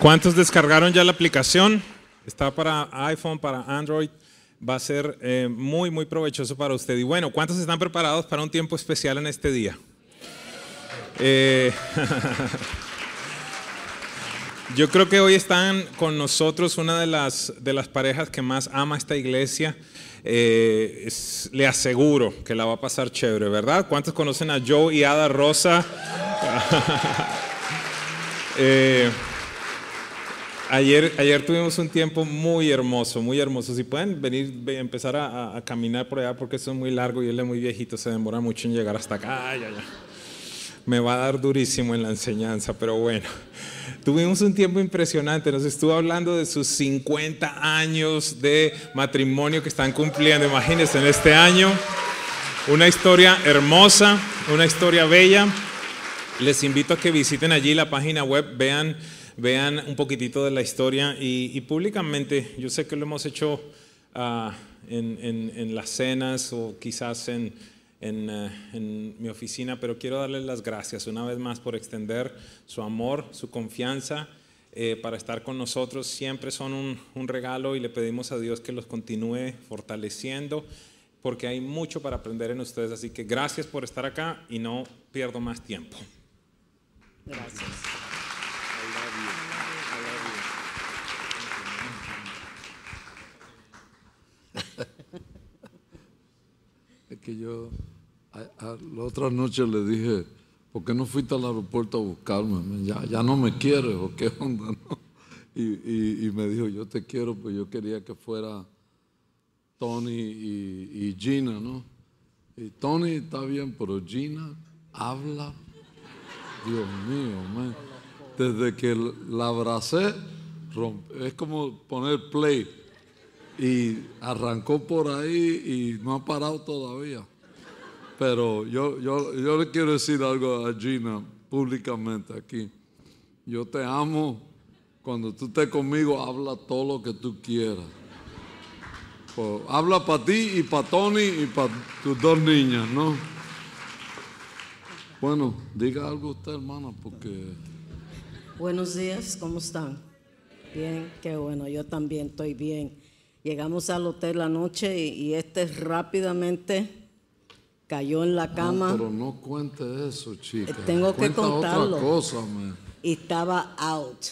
¿Cuántos descargaron ya la aplicación? Está para iPhone, para Android. Va a ser eh, muy, muy provechoso para usted. Y bueno, ¿cuántos están preparados para un tiempo especial en este día? Eh, yo creo que hoy están con nosotros una de las, de las parejas que más ama esta iglesia. Eh, le aseguro que la va a pasar chévere, ¿verdad? ¿Cuántos conocen a Joe y Ada Rosa? Ayer, ayer tuvimos un tiempo muy hermoso, muy hermoso. Si pueden venir, empezar a, caminar por allá porque esto es muy largo y él es muy viejito, se demora mucho en llegar hasta acá. Me va a dar durísimo en la enseñanza, pero bueno. Tuvimos un tiempo impresionante, nos estuvo hablando de sus 50 años de matrimonio que están cumpliendo, imagínense, en este año. Una historia hermosa, una historia bella. Les invito a que visiten allí la página web, vean vean un poquitito de la historia y, públicamente, yo sé que lo hemos hecho ah, en, las cenas o quizás en, eh, en, mi oficina, pero quiero darles las gracias una vez más por extender su amor, su confianza. Eh, para estar con nosotros siempre son un, un regalo y le pedimos a Dios que los continúe fortaleciendo porque hay mucho para aprender en ustedes. Así que gracias por estar acá y no pierdo más tiempo. Gracias. Es que yo la otra noche le dije, ¿por qué no fuiste al aeropuerto a buscarme? Ya, ya no me quieres o qué onda, Y, me dijo, yo te quiero, pues yo quería que fuera Tony y, Gina, ¿no? Y Tony está bien, pero Gina habla, Dios mío, man. desde que la abracé, es como poner play y arrancó por ahí y no ha parado todavía. Pero yo, yo, yo le quiero decir algo a Gina públicamente aquí. Yo te amo. Cuando tú estés conmigo, habla todo lo que tú quieras. habla para ti y para Tony y para tus dos niñas, ¿no? Bueno, diga algo usted, hermana, porque... Buenos días, ¿cómo están? Bien, qué bueno, yo también estoy bien. Llegamos al hotel la noche y, este rápidamente cayó en la ah, cama. pero no cuente eso, chica. Tengo que contarlo. Otra cosa, Y estaba out.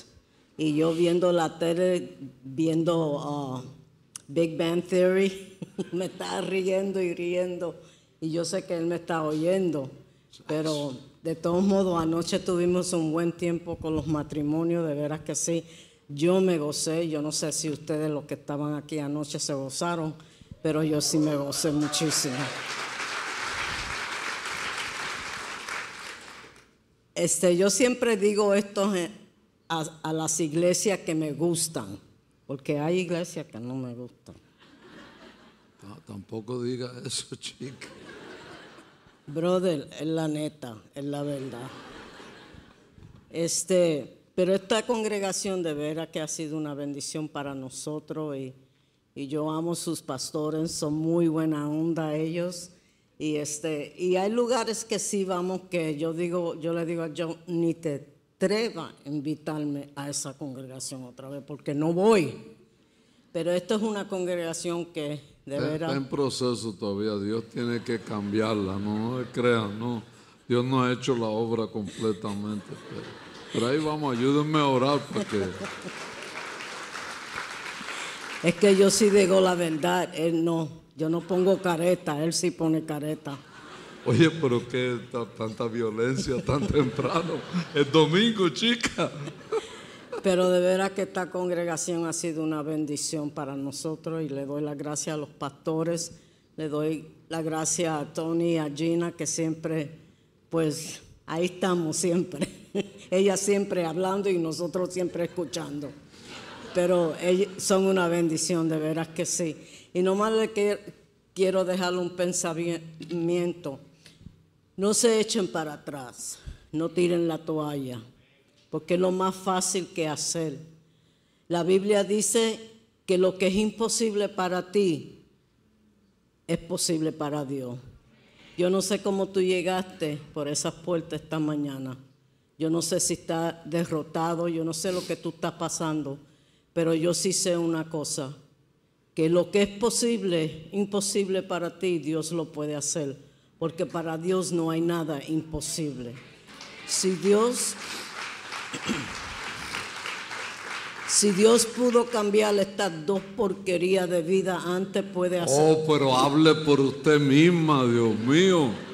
Y yo viendo la tele, viendo uh, Big Bang Theory, me estaba riendo y riendo. Y yo sé que él me está oyendo. Pero de todos modos, anoche tuvimos un buen tiempo con los matrimonios, de veras que sí. Yo me gocé, yo no sé si ustedes los que estaban aquí anoche se gozaron, pero yo sí me gocé muchísimo. Este, yo siempre digo esto a, las iglesias que me gustan, porque hay iglesias que no me gustan. tampoco diga eso, chica. Brother, es la neta, es la verdad. Este, pero esta congregación de veras que ha sido una bendición para nosotros y, yo amo sus pastores, son muy buena onda ellos. Y, este, y hay lugares que sí vamos que yo digo, yo le digo a John, ni te atreva a invitarme a esa congregación otra vez, porque no voy. Pero esto es una congregación que de veras... Está en proceso todavía, Dios tiene que cambiarla, no, crean, no. Dios no ha hecho la obra completamente. Pero... Pero ahí vamos, ayúdenme a orar porque... Es que yo sí digo la verdad, él no. Yo no pongo careta, él sí pone careta. Oye, pero qué tanta violencia tan temprano. Es domingo, chica. Pero de veras que esta congregación ha sido una bendición para nosotros y le doy las gracias a los pastores, le doy la gracias a Tony y a Gina que siempre, pues ahí estamos siempre. Ella siempre hablando y nosotros siempre escuchando. Pero son una bendición, de veras que sí. Y nomás le quiero dejarle un pensamiento. No se echen para atrás, no tiren la toalla, porque es lo más fácil que hacer. La Biblia dice que lo que es imposible para ti es posible para Dios. Yo no sé cómo tú llegaste por esas puertas esta mañana Yo no sé si está derrotado, yo no sé lo que tú estás pasando, pero yo sí sé una cosa, que lo que es posible, imposible para ti, Dios lo puede hacer, porque para Dios no hay nada imposible. Si Dios si Dios pudo cambiar estas dos porquerías de vida antes, puede hacer. Oh, pero hable por usted misma, Dios mío.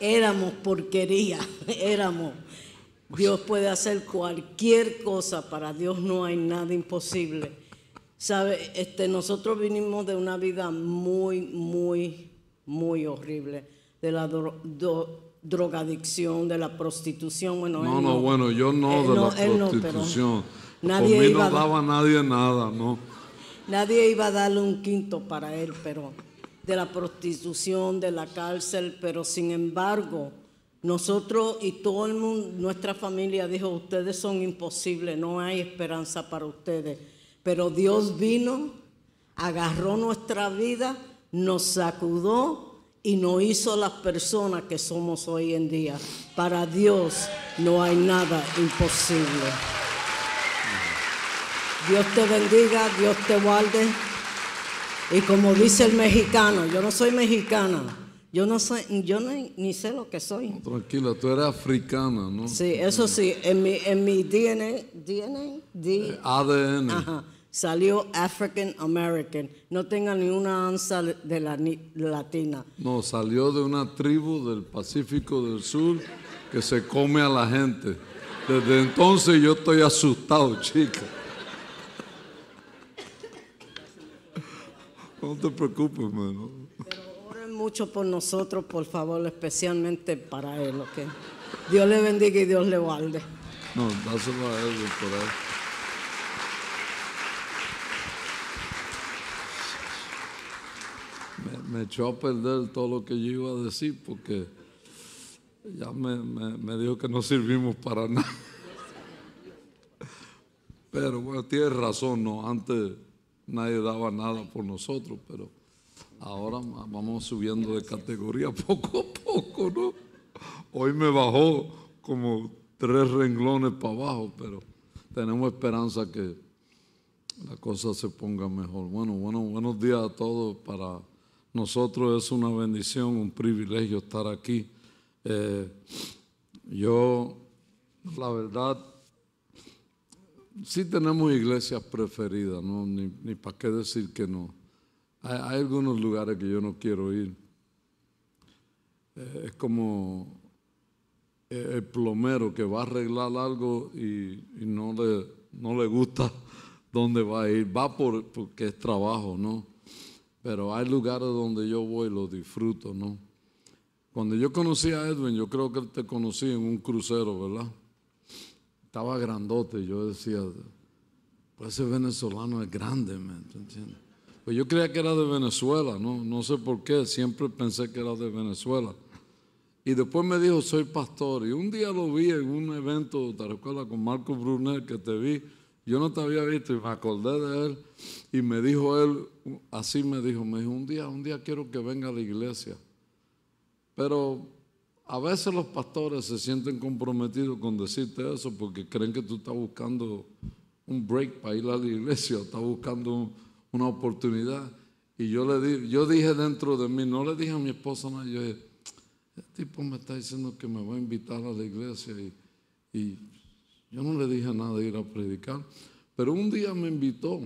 Éramos porquería, éramos. Dios puede hacer cualquier cosa, para Dios no hay nada imposible. Sabe, este, nosotros vinimos de una vida muy, muy, muy horrible, de la drogadicción, de la prostitución. Bueno, no, no, bueno, yo no de la prostitución. nadie Por mí no daba a nadie nada, ¿no? Nadie iba a darle un quinto para él, pero de la prostitución, de la cárcel, pero sin embargo, nosotros y todo el mundo, nuestra familia dijo, ustedes son imposibles, no hay esperanza para ustedes. Pero Dios vino, agarró nuestra vida, nos sacudó y nos hizo las personas que somos hoy en día. Para Dios no hay nada imposible. Dios te bendiga, Dios te guarde. Y como dice el mexicano, yo no soy mexicana, yo no soy, yo ni sé lo que soy. tranquila, tú eres africana, ¿no? Sí, eso sí, en mi, en mi DNA, DNA, D, ADN. Ajá, salió African American. No tenga ni una ansa de la latina. No, salió de una tribu del Pacífico del Sur que se come a la gente. Desde entonces yo estoy asustado, chica. No te preocupes, hermano. Pero oren mucho por nosotros, por favor, especialmente para él, ¿ok? Dios le bendiga y Dios le guarde. No, dáselo a él por ahí. Me, echó a perder todo lo que yo iba a decir porque ya me, me dijo que no servimos para nada. Pero bueno, tiene razón, ¿no? Antes nadie daba nada por nosotros, pero ahora vamos subiendo de categoría poco a poco, ¿no? Hoy me bajó como tres renglones para abajo, pero tenemos esperanza que la cosa se ponga mejor. Bueno, bueno, buenos días a todos. Para nosotros es una bendición, un privilegio estar aquí. Eh, yo, la verdad, sí tenemos iglesias preferidas, ¿no? ni, para qué decir que no. Hay, algunos lugares que yo no quiero ir. Eh, es como eh, el plomero que va a arreglar algo y, no, le, no le gusta dónde va a ir. Va por, porque es trabajo, ¿no? Pero hay lugares donde yo voy y lo disfruto, ¿no? Cuando yo conocí a Edwin, yo creo que te conocí en un crucero, ¿verdad? Estaba grandote. Yo decía, pues ese venezolano es grande, ¿me entiendes? Pues yo creía que era de Venezuela, ¿no? no sé por qué, siempre pensé que era de Venezuela. Y después me dijo, soy pastor. Y un día lo vi en un evento, te recuerdas, con Marco Brunel, que te vi. Yo no te había visto y me acordé de él. Y me dijo él, así me dijo, me dijo, un día, un día quiero que venga a la iglesia. Pero a veces los pastores se sienten comprometidos con decirte eso porque creen que tú estás buscando un break para ir a la iglesia, estás buscando una oportunidad. Y yo le di, yo dije dentro de mí, no le dije a mi esposa nada, yo dije, este tipo me está diciendo que me va a invitar a la iglesia y, yo no le dije nada de ir a predicar. Pero un día me invitó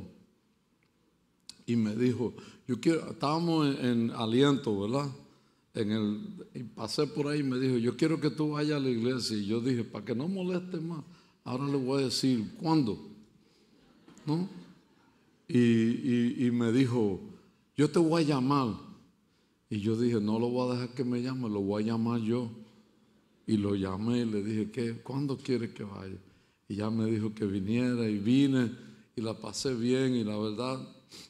y me dijo, yo quiero, estábamos en aliento, ¿verdad? En el, y pasé por ahí y me dijo, yo quiero que tú vayas a la iglesia. Y yo dije, para que no moleste más, ahora le voy a decir, ¿cuándo? ¿No? Y, me dijo, yo te voy a llamar. Y yo dije, no lo voy a dejar que me llame, lo voy a llamar yo. Y lo llamé y le dije, ¿qué? ¿cuándo quieres que vaya? Y ya me dijo que viniera y vine y la pasé bien y la verdad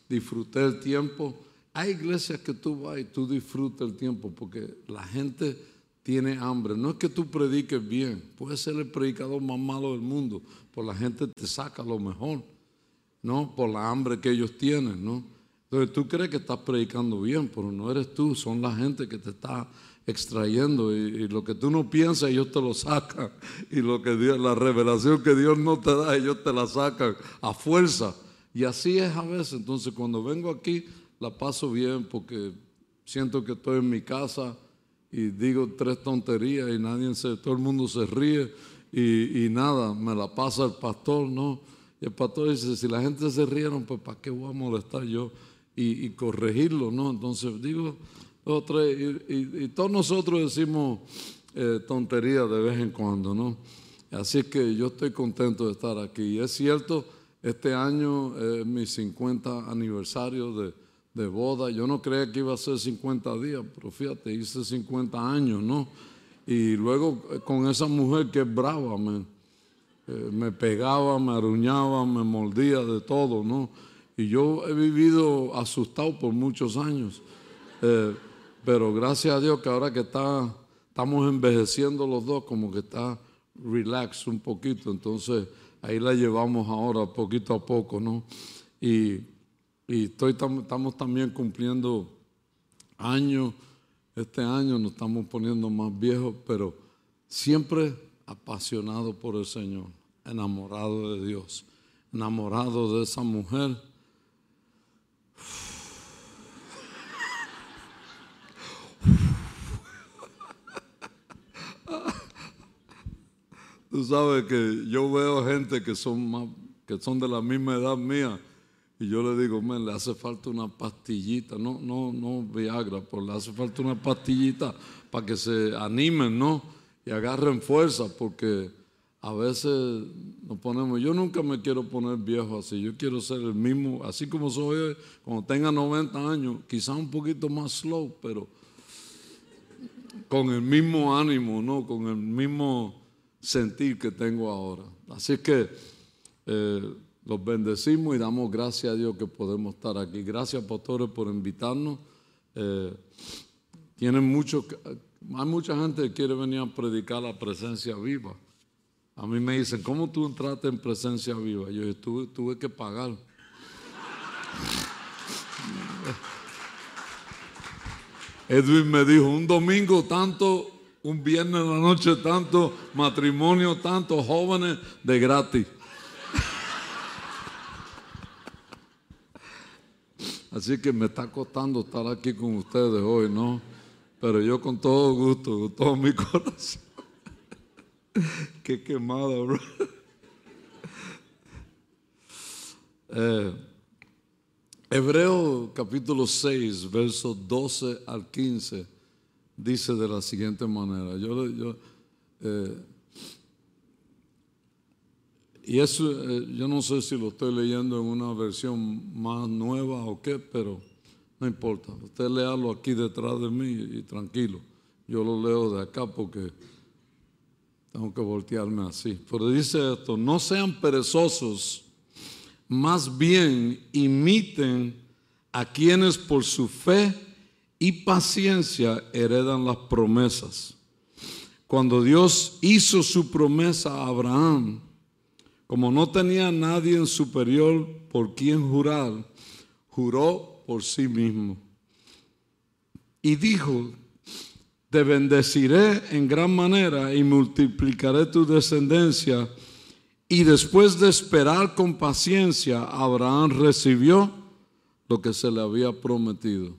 disfruté el tiempo hay iglesias que tú vas y tú disfrutas el tiempo porque la gente tiene hambre. No es que tú prediques bien, puedes ser el predicador más malo del mundo, por la gente te saca lo mejor, ¿no? Por la hambre que ellos tienen, ¿no? Entonces tú crees que estás predicando bien, pero no eres tú, son la gente que te está extrayendo y, lo que tú no piensas ellos te lo sacan y lo que Dios, la revelación que Dios no te da ellos te la sacan a fuerza y así es a veces entonces cuando vengo aquí la paso bien porque siento que estoy en mi casa y digo tres tonterías y nadie se, todo el mundo se ríe y, nada, me la pasa el pastor, ¿no? Y el pastor dice, si la gente se rieron, pues ¿para qué voy a molestar yo? Y, corregirlo, ¿no? Entonces digo, y, todos nosotros decimos eh, tonterías de vez en cuando, ¿no? Así que yo estoy contento de estar aquí. Y es cierto, este año es mi 50 aniversario de, de boda. Yo no creía que iba a ser 50 días, pero fíjate, hice 50 años, ¿no? Y luego eh, con esa mujer que es brava, me, eh, me pegaba, me aruñaba, me mordía de todo, ¿no? Y yo he vivido asustado por muchos años. Eh, pero gracias a Dios que ahora que está, estamos envejeciendo los dos, como que está relax un poquito. Entonces ahí la llevamos ahora poquito a poco, ¿no? Y y estoy, estamos también cumpliendo años. Este año nos estamos poniendo más viejos, pero siempre apasionado por el Señor, enamorado de Dios, enamorado de esa mujer. Tú sabes que yo veo gente que son más, que son de la misma edad mía y yo le digo, me le hace falta una pastillita, no, no, no Viagra, pues le hace falta una pastillita para que se animen, ¿no? Y agarren fuerza, porque a veces nos ponemos, yo nunca me quiero poner viejo así, yo quiero ser el mismo, así como soy hoy, cuando tenga 90 años, quizás un poquito más slow, pero con el mismo ánimo, ¿no? Con el mismo sentir que tengo ahora. Así que... Eh, los bendecimos y damos gracias a Dios que podemos estar aquí. Gracias, pastores, por invitarnos. Eh, tienen mucho, hay mucha gente que quiere venir a predicar la presencia viva. A mí me dicen, ¿cómo tú entraste en presencia viva? Yo tuve, tuve que pagar. Edwin me dijo, un domingo tanto, un viernes en la noche tanto, matrimonio tanto, jóvenes de gratis. Así que me está costando estar aquí con ustedes hoy, ¿no? Pero yo con todo gusto, con todo mi corazón. Qué quemada, bro. Eh, Hebreo capítulo 6, versos 12 al 15, dice de la siguiente manera. Yo, yo eh, y eso eh, yo no sé si lo estoy leyendo en una versión más nueva o qué, pero no importa. Usted léalo aquí detrás de mí y tranquilo. Yo lo leo de acá porque tengo que voltearme así. Pero dice esto, no sean perezosos, más bien imiten a quienes por su fe y paciencia heredan las promesas. Cuando Dios hizo su promesa a Abraham, como no tenía nadie en superior por quien jurar, juró por sí mismo. Y dijo, te bendeciré en gran manera y multiplicaré tu descendencia. Y después de esperar con paciencia, Abraham recibió lo que se le había prometido.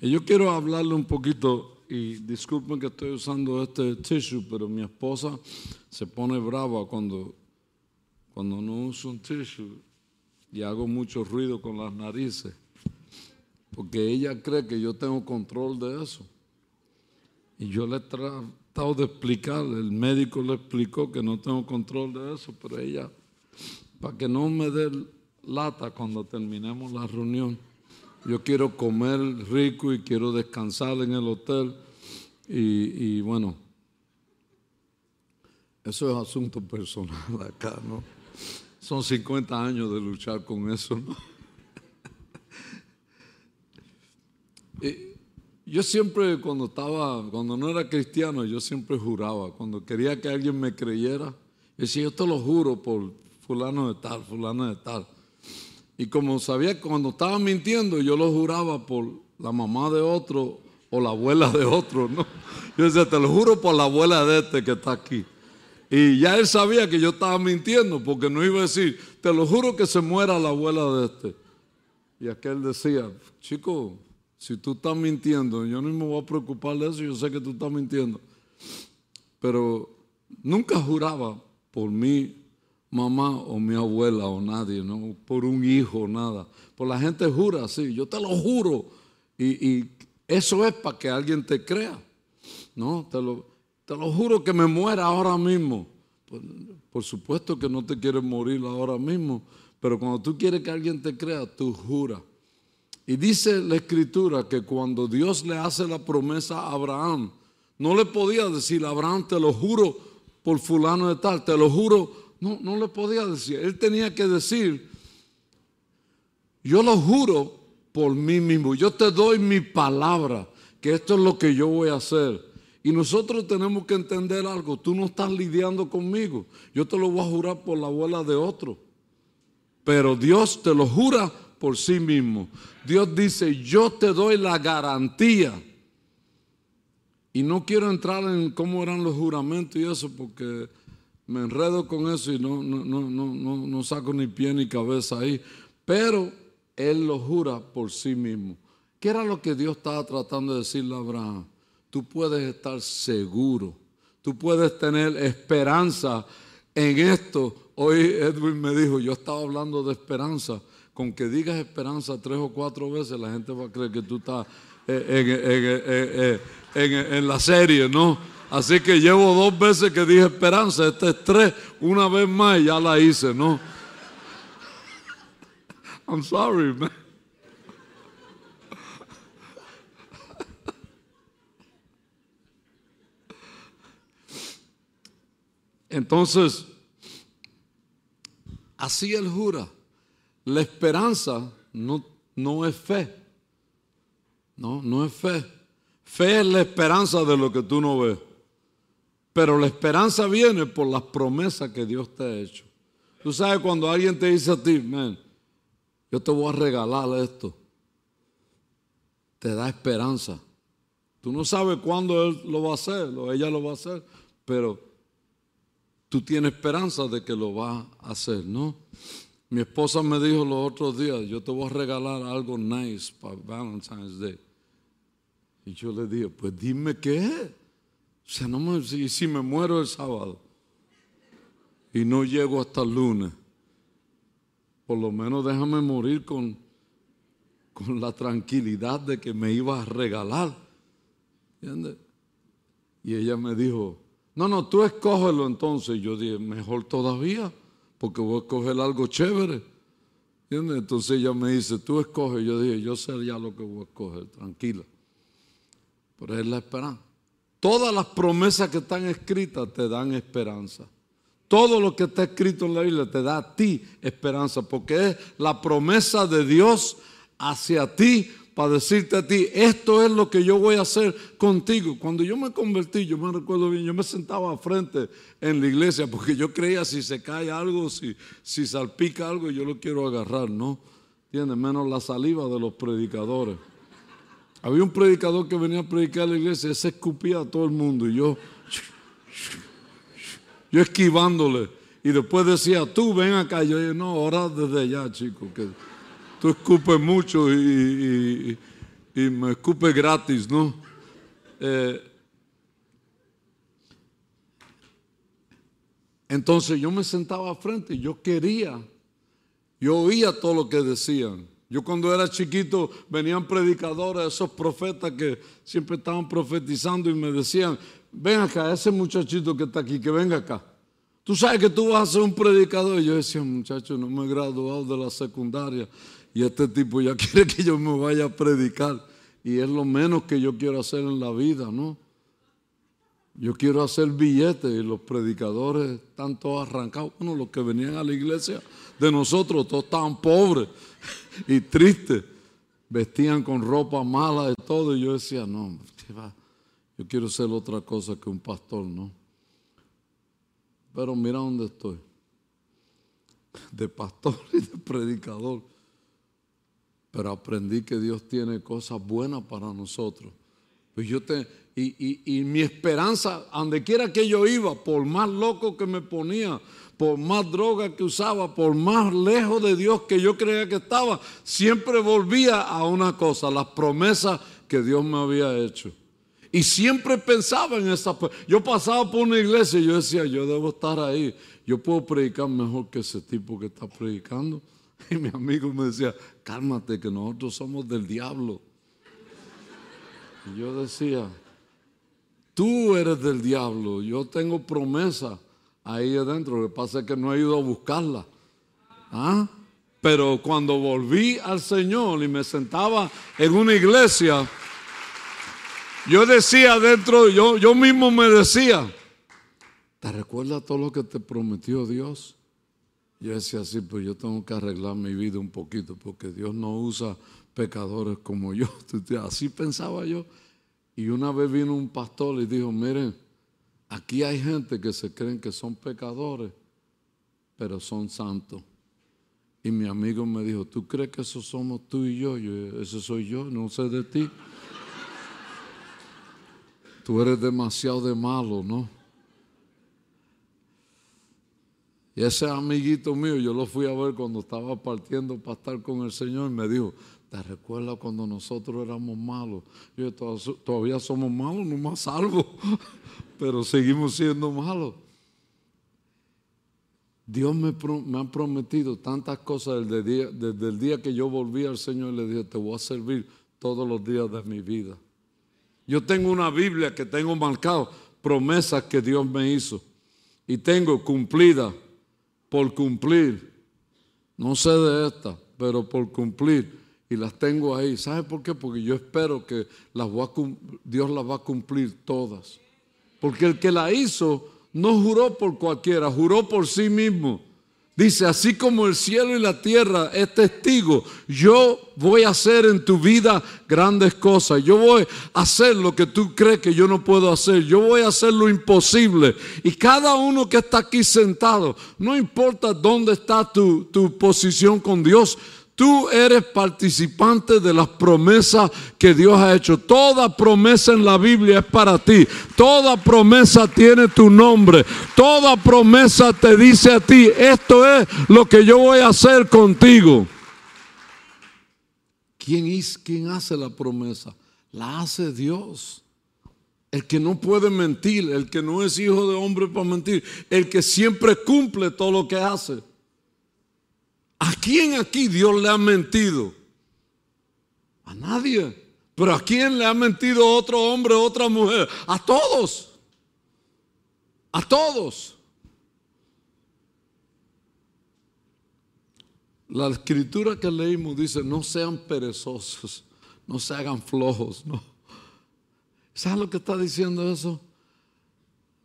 Y yo quiero hablarle un poquito, y disculpen que estoy usando este tissue, pero mi esposa se pone brava cuando cuando no uso un tissue y hago mucho ruido con las narices, porque ella cree que yo tengo control de eso. Y yo le he tratado de explicar, el médico le explicó que no tengo control de eso, pero ella, para que no me dé lata cuando terminemos la reunión, yo quiero comer rico y quiero descansar en el hotel. Y, y bueno, eso es asunto personal acá, ¿no? Son 50 años de luchar con eso, ¿no? yo siempre cuando estaba, cuando no era cristiano, yo siempre juraba. Cuando quería que alguien me creyera, decía, yo te lo juro por fulano de tal, fulano de tal. Y como sabía cuando estaba mintiendo, yo lo juraba por la mamá de otro, o la abuela de otro, ¿no? Yo decía, te lo juro por la abuela de este que está aquí. Y ya él sabía que yo estaba mintiendo, porque no iba a decir, te lo juro que se muera la abuela de este. Y aquel decía, chico, si tú estás mintiendo, yo no me voy a preocupar de eso, yo sé que tú estás mintiendo. Pero nunca juraba por mi mamá o mi abuela o nadie, no por un hijo, nada. Por la gente jura así, yo te lo juro. Y, eso es para que alguien te crea. No, te lo, te lo juro que me muera ahora mismo. Por, supuesto que no te quieres morir ahora mismo, pero cuando tú quieres que alguien te crea, tú juras. Y dice la escritura que cuando Dios le hace la promesa a Abraham, no le podía decir, Abraham, te lo juro por fulano de tal, te lo juro. No, no le podía decir. Él tenía que decir, yo lo juro por mí mismo. Yo te doy mi palabra, que esto es lo que yo voy a hacer. Y nosotros tenemos que entender algo. Tú no estás lidiando conmigo. Yo te lo voy a jurar por la abuela de otro. Pero Dios te lo jura por sí mismo. Dios dice, yo te doy la garantía y no quiero entrar en cómo eran los juramentos y eso, porque me enredo con eso y no, no, no, no, no saco ni pie ni cabeza ahí. Pero Él lo jura por sí mismo. ¿Qué era lo que Dios estaba tratando de decirle a Abraham? Tú puedes estar seguro, tú puedes tener esperanza en esto. Hoy Edwin me dijo, yo estaba hablando de esperanza. Con que digas esperanza tres o cuatro veces, la gente va a creer que tú estás en, la serie, ¿no? Así que llevo dos veces que dije esperanza, este es tres, una vez más y ya la hice, ¿no? I'm sorry, man. Entonces, así él jura. La esperanza no, no es fe. No, no es fe. Fe es la esperanza de lo que tú no ves. Pero la esperanza viene por las promesas que Dios te ha hecho. Tú sabes cuando alguien te dice a ti, yo te voy a regalar esto. Te da esperanza. Tú no sabes cuándo él lo va a hacer, o ella lo va a hacer, pero tú tienes esperanza de que lo va a hacer, ¿no? Mi esposa me dijo los otros días, yo te voy a regalar algo nice para Valentine's Day. Y yo le dije, pues dime qué. O sea, no me, si, si me muero el sábado y no llego hasta el lunes, por lo menos déjame morir con, con la tranquilidad de que me iba a regalar. ¿Entiendes? Y ella me dijo, no, no, tú escógelo entonces. Yo dije, mejor todavía porque voy a escoger algo chévere. Entonces ella me dice, tú escoges. Yo dije, yo sé ya lo que voy a escoger, tranquila. Pero es la esperanza. Todas las promesas que están escritas te dan esperanza. Todo lo que está escrito en la Biblia te da a ti esperanza, porque es la promesa de Dios hacia ti para decirte a ti, esto es lo que yo voy a hacer contigo. Cuando yo me convertí, yo me recuerdo bien, yo me sentaba frente en la iglesia porque yo creía si se cae algo, si, si salpica algo, yo lo quiero agarrar, ¿no? Tiene menos la saliva de los predicadores. Había un predicador que venía a predicar a la iglesia, ese escupía a todo el mundo y yo, yo esquivándole. Y después decía, tú ven acá. Yo dije, no, ahora desde allá, chico, que tú escupes mucho y, me escupes gratis, ¿no? Eh, entonces yo me sentaba frente y yo quería, yo oía todo lo que decían. Yo cuando era chiquito venían predicadores, esos profetas que siempre estaban profetizando y me decían, ven acá, ese muchachito que está aquí, que venga acá. Tú sabes que tú vas a ser un predicador. Y yo decía, muchacho, no me he graduado de la secundaria y este tipo ya quiere que yo me vaya a predicar. Y es lo menos que yo quiero hacer en la vida, ¿no? Yo quiero hacer billetes y los predicadores están todos arrancados. Bueno, los que venían a la iglesia de nosotros, todos estaban pobres y tristes. Vestían con ropa mala y todo. Y yo decía, no, yo quiero ser otra cosa que un pastor, ¿no? Pero mira dónde estoy. De pastor y de predicador pero aprendí que Dios tiene cosas buenas para nosotros Pues yo te, y, y mi esperanza, donde quiera que yo iba, por más loco que me ponía, por más droga que usaba, por más lejos de Dios que yo creía que estaba, siempre volvía a una cosa, las promesas que Dios me había hecho. Y siempre pensaba en esa. Yo pasaba por una iglesia y yo decía, yo debo estar ahí. Yo puedo predicar mejor que ese tipo que está predicando. Y mi amigo me decía, cálmate, que nosotros somos del diablo. Y yo decía, tú eres del diablo, yo tengo promesa ahí adentro. Lo que pasa es que no he ido a buscarla. ¿Ah? Pero cuando volví al Señor y me sentaba en una iglesia, yo decía adentro, yo, yo mismo me decía, ¿te recuerdas todo lo que te prometió Dios? Yo decía así, pues yo tengo que arreglar mi vida un poquito, porque Dios no usa pecadores como yo. Así pensaba yo. Y una vez vino un pastor y dijo, miren, Aquí hay gente que se creen que son pecadores, pero son santos. Y mi amigo me dijo, ¿tú crees que eso somos tú y yo? yo ese soy yo, no sé de ti. Tú eres demasiado de malo, ¿no? Y ese amiguito mío, yo lo fui a ver cuando estaba partiendo para estar con el Señor y me dijo, ¿te recuerdas cuando nosotros éramos malos? Yo todavía somos malos, no más salvo pero seguimos siendo malos. Dios me, ha prometido tantas cosas desde el, día, desde el día que yo volví al Señor y le dije, te voy a servir todos los días de mi vida. Yo tengo una Biblia que tengo marcado promesas que Dios me hizo y tengo cumplida por cumplir. No sé de esta, pero por cumplir y las tengo ahí. ¿Sabe por qué? Porque yo espero que Dios las va a cumplir todas. Porque el que la hizo no juró por cualquiera, juró por sí mismo. Dice, así como el cielo y la tierra es testigo, yo voy a hacer en tu vida grandes cosas. Yo voy a hacer lo que tú crees que yo no puedo hacer. Yo voy a hacer lo imposible. Y cada uno que está aquí sentado, no importa dónde está tu, tu posición con Dios, Tú eres participante de las promesas que Dios ha hecho. Toda promesa en la Biblia es para ti. Toda promesa tiene tu nombre. Toda promesa te dice a ti, esto es lo que yo voy a hacer contigo. ¿Quién, es, quién hace la promesa? La hace Dios. El que no puede mentir, el que no es hijo de hombre para mentir, el que siempre cumple todo lo que hace. ¿A quién aquí Dios le ha mentido? A nadie. Pero ¿a quién le ha mentido otro hombre, otra mujer? A todos. A todos. La escritura que leímos dice, no sean perezosos, no se hagan flojos, no. ¿Sabes lo que está diciendo eso?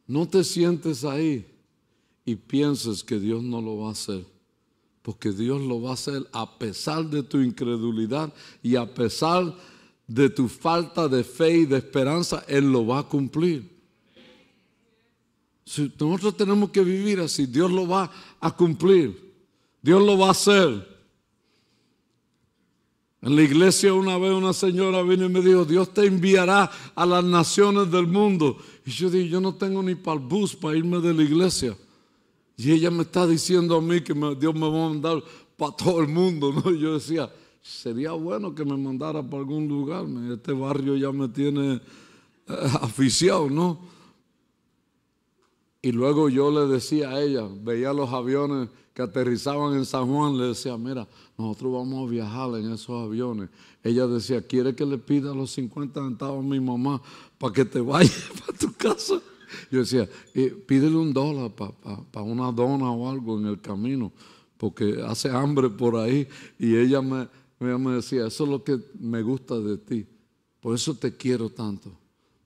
No te sientes ahí y pienses que Dios no lo va a hacer porque Dios lo va a hacer a pesar de tu incredulidad y a pesar de tu falta de fe y de esperanza, Él lo va a cumplir. Si nosotros tenemos que vivir así, Dios lo va a cumplir, Dios lo va a hacer. En la iglesia una vez una señora vino y me dijo, Dios te enviará a las naciones del mundo. Y yo dije, yo no tengo ni para el bus para irme de la iglesia. Y ella me está diciendo a mí que Dios me va a mandar para todo el mundo, ¿no? yo decía, sería bueno que me mandara para algún lugar. Este barrio ya me tiene eh, ¿no? Y luego yo le decía a ella, veía los aviones que aterrizaban en San Juan, le decía, mira, nosotros vamos a viajar en esos aviones. Ella decía, ¿quiere que le pida los 50 centavos a mi mamá para que te vayas para tu casa? Yo decía, eh, pídele un dólar para una dona o algo en el camino, porque hace hambre por ahí. Y ella me, me decía, eso es lo que me gusta de ti. Por eso te quiero tanto.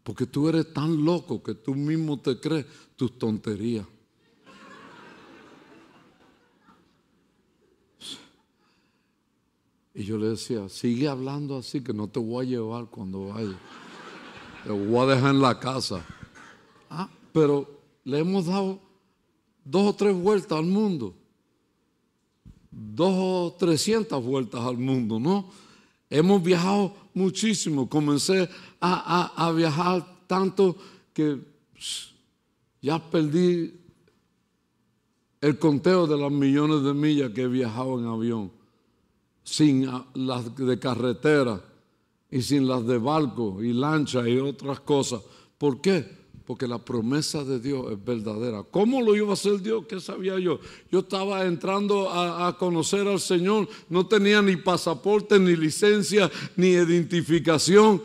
Porque tú eres tan loco que tú mismo te crees tus tonterías. Y yo le decía, sigue hablando así que no te voy a llevar cuando vaya. Te voy a dejar en la casa. Pero le hemos dado dos o tres vueltas al mundo. Dos o trescientas vueltas al mundo, ¿no? Hemos viajado muchísimo. Comencé a, viajar tanto que ya perdí el conteo de las millones de millas que he viajado en avión, sin ah, las de carretera y sin las de barco y lancha y otras cosas. ¿Por qué? Porque la promesa de Dios es verdadera. ¿Cómo lo iba a hacer Dios? ¿Qué sabía yo? Yo estaba entrando a, conocer al Señor, no tenía ni pasaporte, ni licencia, ni identificación.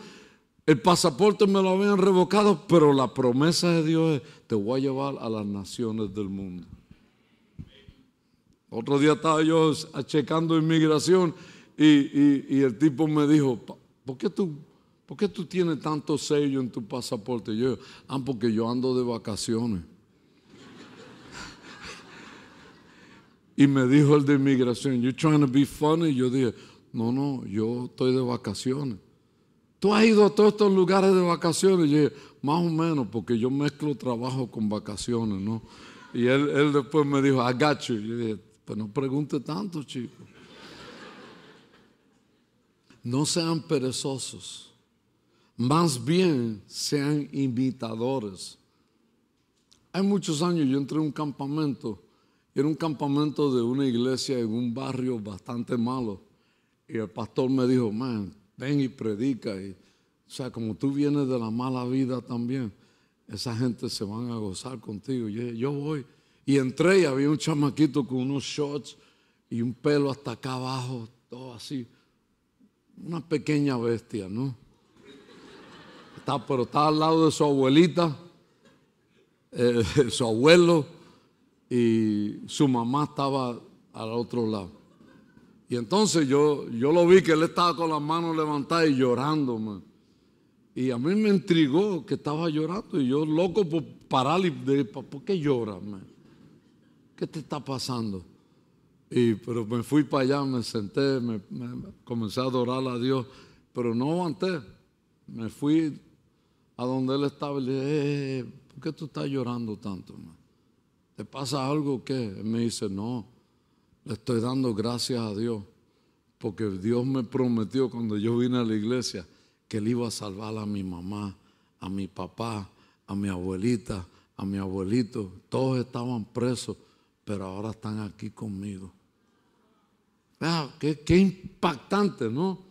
El pasaporte me lo habían revocado, pero la promesa de Dios es, te voy a llevar a las naciones del mundo. Otro día estaba yo checando inmigración y, el tipo me dijo, "Pa- ¿por qué tú, por qué tú tienes tanto sello en tu pasaporte? Y yo, ah, porque yo ando de vacaciones. y me dijo el de inmigración, you trying to be funny? Yo dije, no, no, yo estoy de vacaciones. ¿Tú has ido a todos estos lugares de vacaciones? Yo dije, más o menos, porque yo mezclo trabajo con vacaciones, ¿no? Y él, él después me dijo, I got you. Yo dije, pues no pregunte tanto, chico. No sean perezosos, más bien sean imitadores. Hay muchos años yo entré a un campamento, era un campamento de una iglesia en un barrio bastante malo. Y el pastor me dijo, man, ven y predica. Y, o sea, como tú vienes de la mala vida también, esa gente se van a gozar contigo. Yo, yo voy. Y entré y había un chamaquito con unos shorts y un pelo hasta acá abajo, todo así. Una pequeña bestia, ¿no? Está, pero estaba al lado de su abuelita, eh, su abuelo y su mamá estaba al otro lado. Y entonces yo, yo lo vi que él estaba con las manos levantadas y llorando, man. Y a mí me intrigó que estaba llorando y yo loco por parar y de, ¿por qué lloras, man? ¿Qué te está pasando? Y, pero me fui para allá, me senté, me- comencé a adorar a Dios, pero no aguanté. Me fui a donde él estaba y le dije, "Eh, ¿por qué tú estás llorando tanto, man? ¿Te pasa algo o qué? Él me dice, no, le estoy dando gracias a Dios, porque Dios me prometió cuando yo vine a la iglesia que él iba a salvar a mi mamá, a mi papá, a mi abuelita, a mi abuelito. Todos estaban presos, pero ahora están aquí conmigo. Vea, qué, qué impactante, ¿no?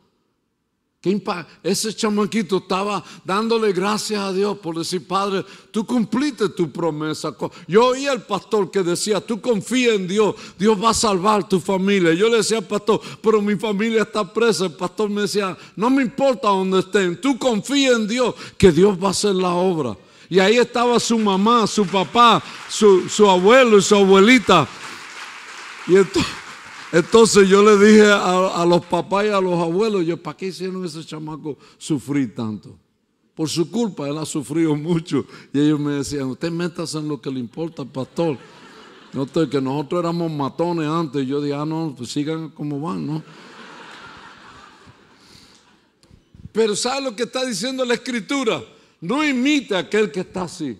Ese chamaquito estaba dándole gracias a Dios por decir, Padre, tú cumpliste tu promesa. Yo oí al pastor que decía, tú confía en Dios, Dios va a salvar tu familia. Yo le decía al pastor, pero mi familia está presa. El pastor me decía, no me importa dónde estén, tú confía en Dios, que Dios va a hacer la obra. Y ahí estaba su mamá, su papá, su, su abuelo y su abuelita. Y entonces, entonces yo le dije a, los papás y a los abuelos, yo, ¿para qué hicieron ese chamaco sufrir tanto? Por su culpa, él ha sufrido mucho. Y ellos me decían, usted métase en lo que le importa, pastor. No que nosotros éramos matones antes. Yo dije, ah, no, pues sigan como van, ¿no? Pero ¿sabe lo que está diciendo la escritura? No imite a aquel que está así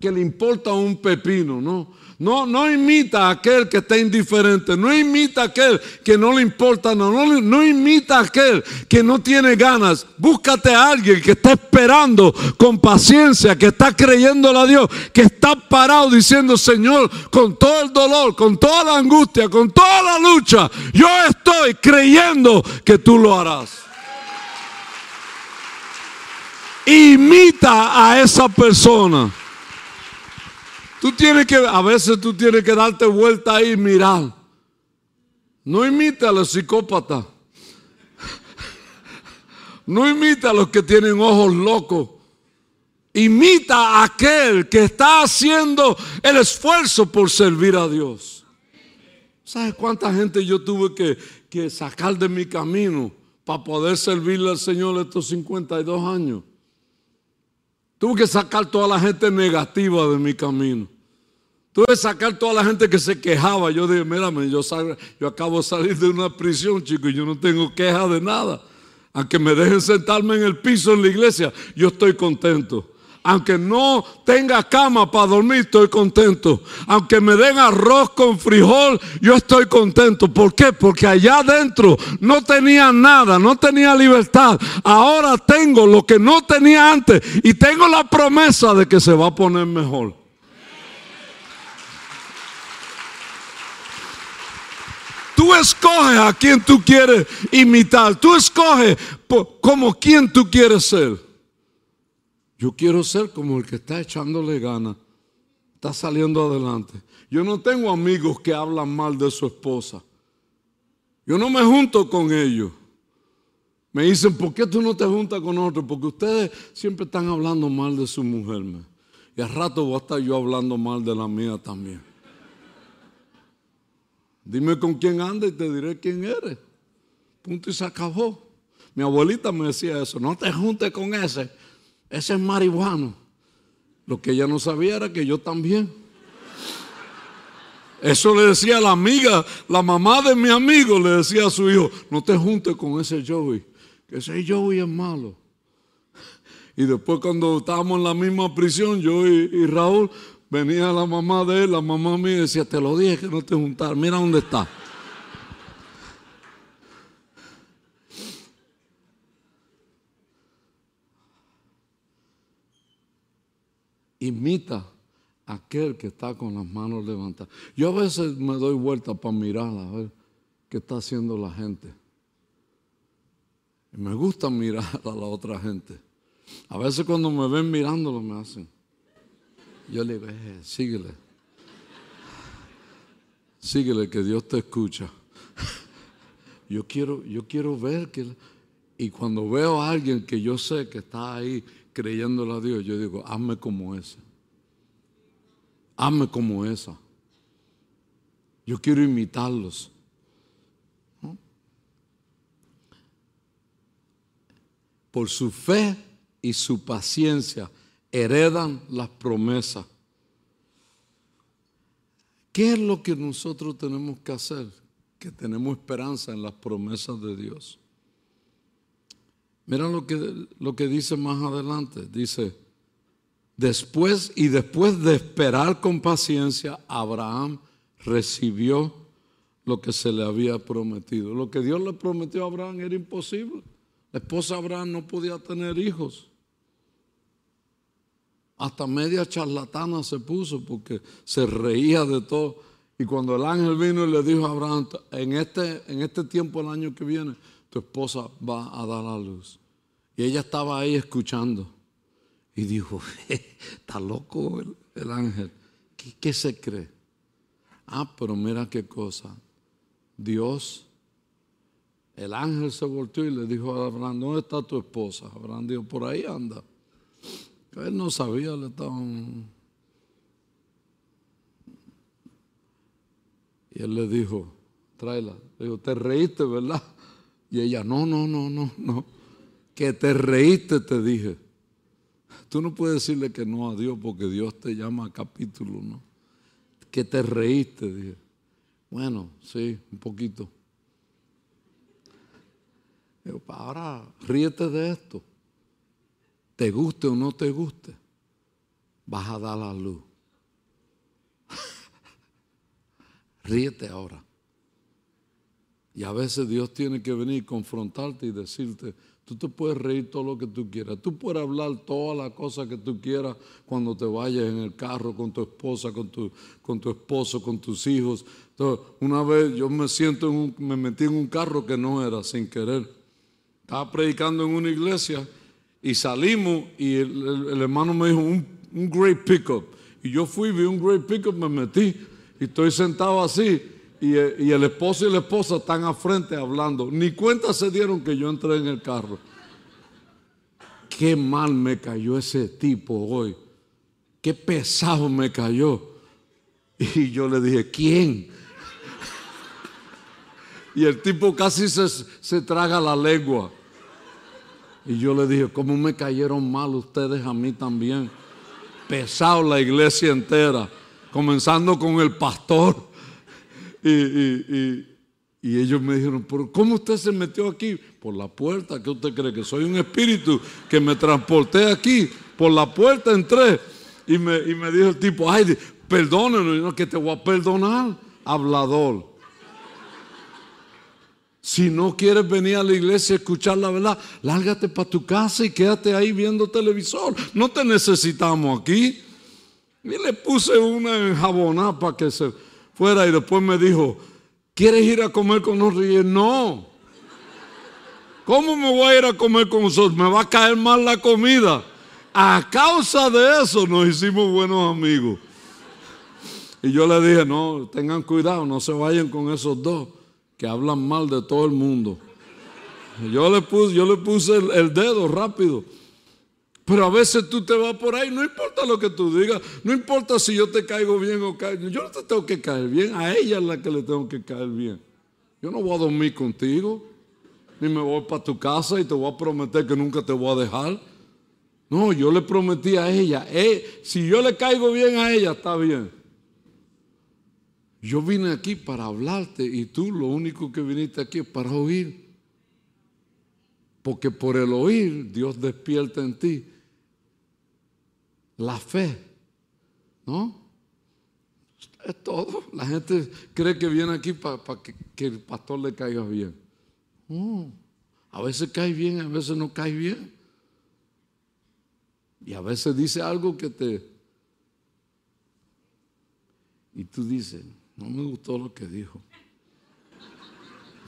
que le importa un pepino, no. No, no imita a aquel que está indiferente, no imita a aquel que no le importa, no, no, no imita a aquel que no tiene ganas. Búscate a alguien que está esperando con paciencia, que está creyéndole a Dios, que está parado diciendo, Señor, con todo el dolor, con toda la angustia, con toda la lucha, yo estoy creyendo que tú lo harás. Imita a esa persona. Tú tienes que, a veces tú tienes que darte vuelta ahí y mirar. No imita a los psicópatas. No imita a los que tienen ojos locos. Imita a aquel que está haciendo el esfuerzo por servir a Dios. ¿Sabes cuánta gente yo tuve que, que sacar de mi camino para poder servirle al Señor estos 52 años? Tuve que sacar toda la gente negativa de mi camino. Tuve que sacar toda la gente que se quejaba. Yo dije, mírame, yo, sal- yo acabo de salir de una prisión, chico, y yo no tengo queja de nada. Aunque me dejen sentarme en el piso en la iglesia, yo estoy contento. Aunque no tenga cama para dormir, estoy contento. Aunque me den arroz con frijol, yo estoy contento. ¿Por qué? Porque allá adentro no tenía nada, no tenía libertad. Ahora tengo lo que no tenía antes y tengo la promesa de que se va a poner mejor. Tú escoges a quien tú quieres imitar. Tú escoges como quien tú quieres ser. Yo quiero ser como el que está echándole ganas, está saliendo adelante. Yo no tengo amigos que hablan mal de su esposa. Yo no me junto con ellos. Me dicen, ¿por qué tú no te juntas con otros? Porque ustedes siempre están hablando mal de su mujer. Y al rato voy a estar yo hablando mal de la mía también. Dime con quién anda y te diré quién eres. Punto y se acabó. Mi abuelita me decía eso, no te juntes con ese, ese es marihuano. Lo que ella no sabía era que yo también. Eso le decía la amiga, la mamá de mi amigo le decía a su hijo, no te juntes con ese Joey, que ese Joey es malo. Y después cuando estábamos en la misma prisión, yo y Raúl, Venía la mamá de él, la mamá mía decía, te lo dije que no te juntar, mira dónde está. Imita a aquel que está con las manos levantadas. Yo a veces me doy vuelta para mirar a ver qué está haciendo la gente. Me gusta mirar a la otra gente. A veces cuando me ven mirándolo me hacen. Yo le digo, eh, síguele. Síguele que Dios te escucha. Yo quiero, yo quiero ver que... Y cuando veo a alguien que yo sé que está ahí creyéndole a Dios, yo digo, hazme como ese. Hazme como esa. Yo quiero imitarlos. Por su fe y su paciencia heredan las promesas. ¿Qué es lo que nosotros tenemos que hacer? Que tenemos esperanza en las promesas de Dios. Mira lo que, lo que dice más adelante. Dice, después y después de esperar con paciencia, Abraham recibió lo que se le había prometido. Lo que Dios le prometió a Abraham era imposible. La esposa Abraham no podía tener hijos hasta media charlatana se puso porque se reía de todo. Y cuando el ángel vino y le dijo a Abraham, en este, en este tiempo, el año que viene, tu esposa va a dar a luz. Y ella estaba ahí escuchando. Y dijo, está loco el, ángel. ¿Qué, ¿Qué, se cree? Ah, pero mira qué cosa. Dios, el ángel se volteó y le dijo a Abraham, ¿dónde está tu esposa? Abraham dijo, por ahí anda. Él no sabía, le estaban... Y él le dijo, tráela. Le dijo, te reíste, ¿verdad? Y ella, no, no, no, no, no. Que te reíste, te dije. Tú no puedes decirle que no a Dios porque Dios te llama a capítulo, ¿no? Que te reíste, dije. Bueno, sí, un poquito. Ahora ríete de esto te guste o no te guste, vas a dar la luz. Ríete ahora. Y a veces Dios tiene que venir, confrontarte y decirte, tú te puedes reír todo lo que tú quieras, tú puedes hablar todas las cosas que tú quieras cuando te vayas en el carro con tu esposa, con tu, con tu esposo, con tus hijos. Entonces, una vez yo me siento en un, me metí en un carro que no era sin querer. Estaba predicando en una iglesia y salimos y el, hermano me dijo, un, great pickup. Y yo fui, vi un great pickup, me metí y estoy sentado así. Y, y, el esposo y la esposa están a frente hablando. Ni cuenta se dieron que yo entré en el carro. Qué mal me cayó ese tipo hoy. Qué pesado me cayó. Y yo le dije, ¿quién? Y el tipo casi se, se traga la lengua. Y yo le dije, ¿cómo me cayeron mal ustedes a mí también? Pesado la iglesia entera, comenzando con el pastor. Y, ellos me dijeron, ¿pero cómo usted se metió aquí? Por la puerta, ¿qué usted cree? Que soy un espíritu que me transporté aquí por la puerta entré y me, y me dijo el tipo, ay, perdónenos, que te voy a perdonar, hablador. Si no quieres venir a la iglesia a escuchar la verdad, lárgate para tu casa y quédate ahí viendo televisor. No te necesitamos aquí. Y le puse una enjabonada para que se fuera y después me dijo, ¿quieres ir a comer con nosotros? no. ¿Cómo me voy a ir a comer con nosotros? Me va a caer mal la comida. A causa de eso nos hicimos buenos amigos. Y yo le dije, no, tengan cuidado, no se vayan con esos dos que hablan mal de todo el mundo. Yo le puse, yo le puse el, dedo rápido. Pero a veces tú te vas por ahí, no importa lo que tú digas, no importa si yo te caigo bien o caigo. Yo no te tengo que caer bien, a ella es la que le tengo que caer bien. Yo no voy a dormir contigo, ni me voy para tu casa y te voy a prometer que nunca te voy a dejar. No, yo le prometí a ella, eh, si yo le caigo bien a ella, está bien. Yo vine aquí para hablarte y tú lo único que viniste aquí es para oír. Porque por el oír Dios despierta en ti la fe. ¿No? Es todo. La gente cree que viene aquí para, que, el pastor le caiga bien. a veces cae bien, a veces no cae bien. Y a veces dice algo que te... Y tú dices, no me gustó lo que dijo.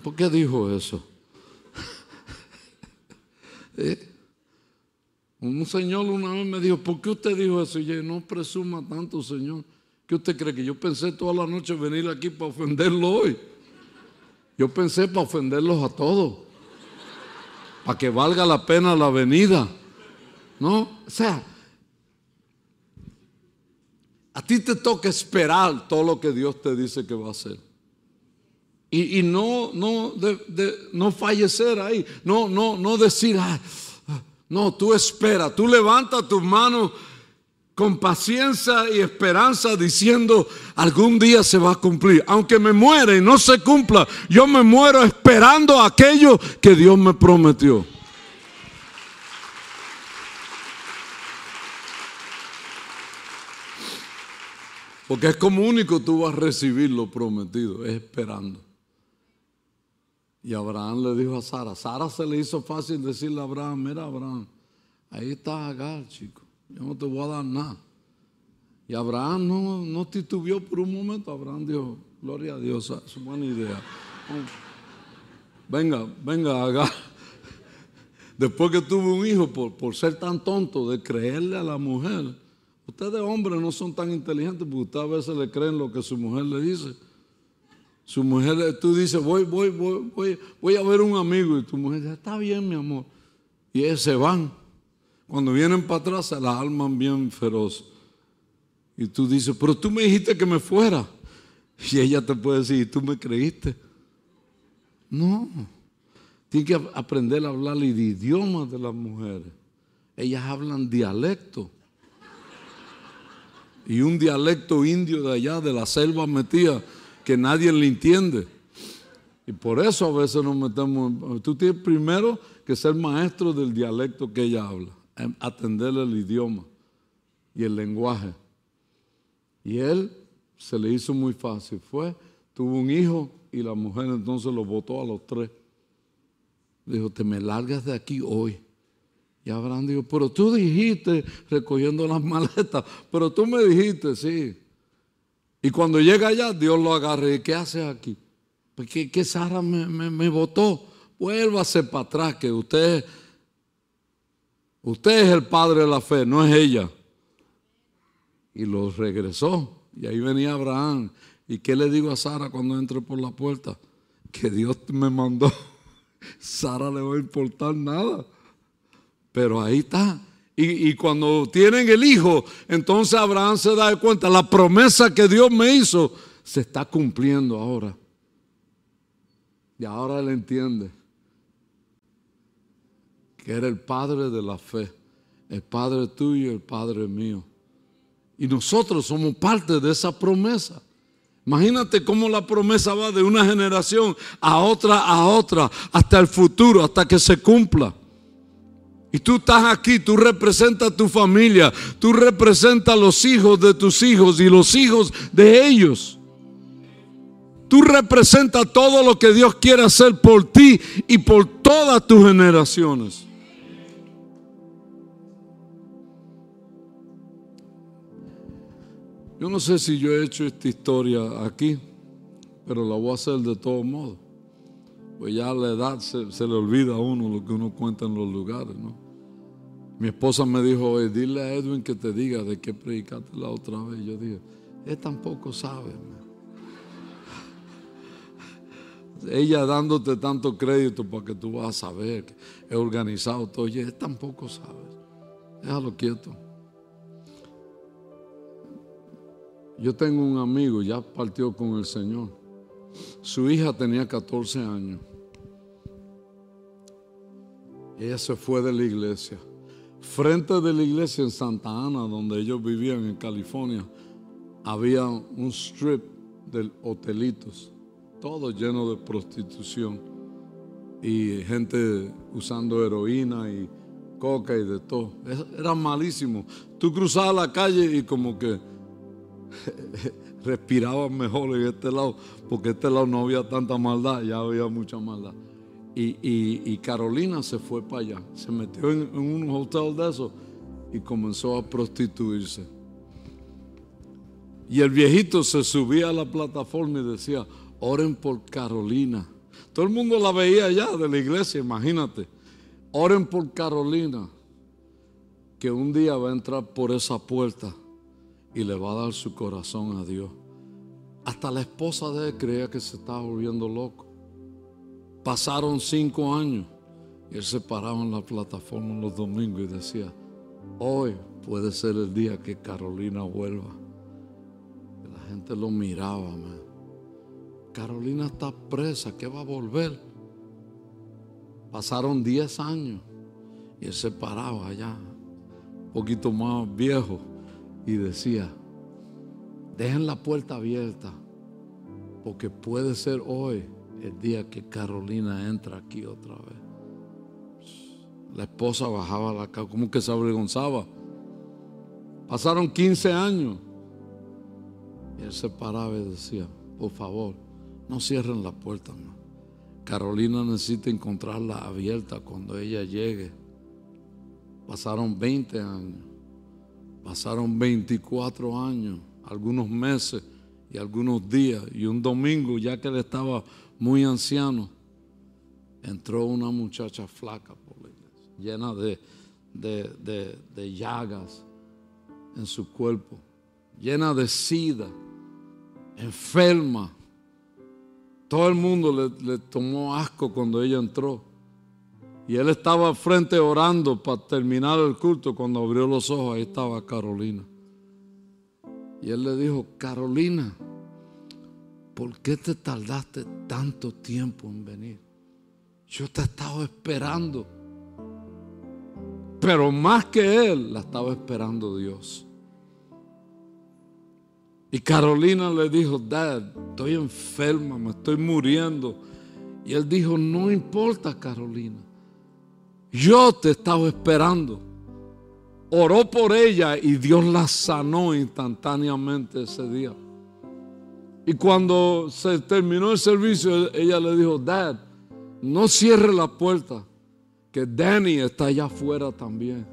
¿Por qué dijo eso? ¿Eh? Un señor una vez me dijo, ¿por qué usted dijo eso? Y yo, no presuma tanto, señor. ¿Qué usted cree? Que yo pensé toda la noche venir aquí para ofenderlo hoy. Yo pensé para ofenderlos a todos. Para que valga la pena la venida. ¿No? O sea, a ti te toca esperar todo lo que Dios te dice que va a hacer. Y, no, no, no fallecer ahí. No, no, no decir, no, tú espera, tú levanta tus manos con paciencia y esperanza diciendo, algún día se va a cumplir. Aunque me muera y no se cumpla, yo me muero esperando aquello que Dios me prometió. Porque es como único tú vas a recibir lo prometido, es esperando. Y Abraham le dijo a Sara, Sara se le hizo fácil decirle a Abraham, mira Abraham, ahí está Agar, chico, yo no te voy a dar nada. Y Abraham no, no titubeó por un momento, Abraham dijo, gloria a Dios, es una buena idea. Venga, venga, Agar. Después que tuvo un hijo, por, por ser tan tonto de creerle a la mujer, Ustedes hombres no son tan inteligentes porque ustedes a veces le creen lo que su mujer le dice. Su mujer, tú dices, voy, voy, voy, voy, voy a ver un amigo y tu mujer dice, está bien mi amor. Y ellos se van. Cuando vienen para atrás se la arman bien feroz. Y tú dices, pero tú me dijiste que me fuera. Y ella te puede decir, ¿y tú me creíste? No. Tienes que aprender a hablar el idioma de las mujeres. Ellas hablan dialecto y un dialecto indio de allá, de la selva metida, que nadie le entiende. Y por eso a veces nos metemos. Tú tienes primero que ser maestro del dialecto que ella habla, atenderle el idioma y el lenguaje. Y él se le hizo muy fácil. Fue, tuvo un hijo y la mujer entonces lo votó a los tres. Dijo, te me largas de aquí hoy. Y Abraham dijo, pero tú dijiste, recogiendo las maletas, pero tú me dijiste, sí. Y cuando llega allá, Dios lo agarra. ¿Y qué hace aquí? Pues que, Sara me, me, votó. Vuélvase para atrás, que usted, usted es el padre de la fe, no es ella. Y lo regresó. Y ahí venía Abraham. ¿Y qué le digo a Sara cuando entre por la puerta? Que Dios me mandó. Sara le va a importar nada. Pero ahí está. Y, cuando tienen el hijo, entonces Abraham se da cuenta, la promesa que Dios me hizo se está cumpliendo ahora. Y ahora él entiende que era el padre de la fe, el padre tuyo el padre mío. Y nosotros somos parte de esa promesa. Imagínate cómo la promesa va de una generación a otra, a otra, hasta el futuro, hasta que se cumpla. Y tú estás aquí, tú representas a tu familia, tú representas a los hijos de tus hijos y los hijos de ellos. Tú representas todo lo que Dios quiere hacer por ti y por todas tus generaciones. Yo no sé si yo he hecho esta historia aquí, pero la voy a hacer de todos modos. Pues ya a la edad se, se, le olvida a uno lo que uno cuenta en los lugares, ¿no? Mi esposa me dijo, Oye, dile a Edwin que te diga de qué predicaste la otra vez. Yo dije, él tampoco sabe. Ella dándote tanto crédito para que tú vas a saber que he organizado todo. Oye, él tampoco sabe. Déjalo quieto. Yo tengo un amigo, ya partió con el Señor. Su hija tenía 14 años. Ella se fue de la iglesia. Frente de la iglesia en Santa Ana, donde ellos vivían en California, había un strip de hotelitos, todo lleno de prostitución y gente usando heroína y coca y de todo. Era malísimo. Tú cruzabas la calle y como que respiraban mejor en este lado, porque este lado no había tanta maldad, ya había mucha maldad. Y, Carolina se fue para allá, se metió en, un hotel de esos y comenzó a prostituirse. Y el viejito se subía a la plataforma y decía, oren por Carolina. Todo el mundo la veía allá de la iglesia, imagínate. Oren por Carolina, que un día va a entrar por esa puerta y le va a dar su corazón a Dios. Hasta la esposa de él creía que se estaba volviendo loco. Pasaron cinco años y él se paraba en la plataforma los domingos y decía, hoy puede ser el día que Carolina vuelva. La gente lo miraba, Carolina está presa, ¿qué va a volver? Pasaron diez años y él se paraba allá, un poquito más viejo y decía, dejen la puerta abierta, porque puede ser hoy el día que Carolina entra aquí otra vez. La esposa bajaba la casa, como que se avergonzaba. Pasaron 15 años. Y él se paraba y decía, por favor, no cierren la puerta. Carolina necesita encontrarla abierta cuando ella llegue. Pasaron 20 años. Pasaron 24 años, algunos meses y algunos días. Y un domingo, ya que él estaba muy anciano, entró una muchacha flaca por la iglesia, llena de, de, de, llagas en su cuerpo, llena de sida, enferma. Todo el mundo le, le tomó asco cuando ella entró. Y él estaba al frente orando para terminar el culto. Cuando abrió los ojos, ahí estaba Carolina. Y él le dijo, Carolina, ¿por qué te tardaste tanto tiempo en venir? Yo te estaba esperando. Pero más que él, la estaba esperando Dios. Y Carolina le dijo, Dad, estoy enferma, me estoy muriendo. Y él dijo, no importa, Carolina. Yo te estaba esperando. Oró por ella y Dios la sanó instantáneamente ese día. Y cuando se terminó el servicio, ella le dijo, Dad, no cierre la puerta, que Danny está allá afuera también.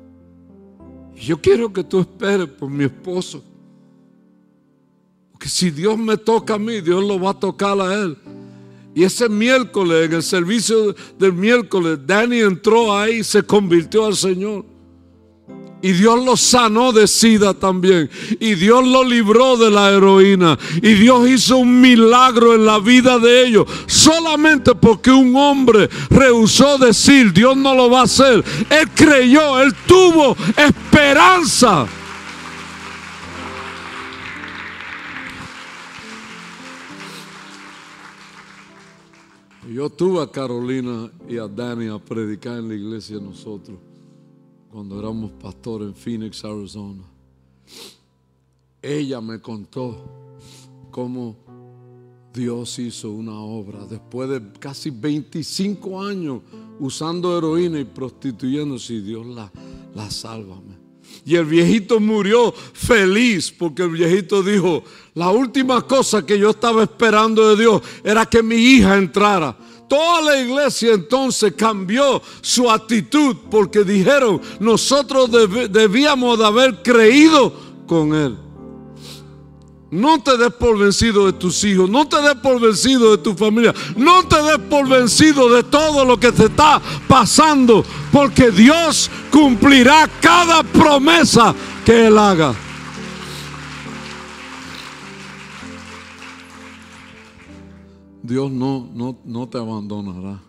yo quiero que tú esperes por mi esposo. Porque si Dios me toca a mí, Dios lo va a tocar a él. Y ese miércoles, en el servicio del miércoles, Danny entró ahí y se convirtió al Señor. Y Dios lo sanó de sida también. Y Dios lo libró de la heroína. Y Dios hizo un milagro en la vida de ellos. Solamente porque un hombre rehusó decir, Dios no lo va a hacer. Él creyó, él tuvo esperanza. Yo tuve a Carolina y a Danny a predicar en la iglesia nosotros cuando éramos pastores en Phoenix, Arizona. Ella me contó cómo Dios hizo una obra después de casi 25 años usando heroína y prostituyéndose y Dios la, la salva. Y el viejito murió feliz porque el viejito dijo, la última cosa que yo estaba esperando de Dios era que mi hija entrara. Toda la iglesia entonces cambió su actitud porque dijeron, nosotros debíamos de haber creído con él. No te des por vencido de tus hijos, no te des por vencido de tu familia, no te des por vencido de todo lo que te está pasando, porque Dios cumplirá cada promesa que Él haga. Dios no, no, no te abandonará.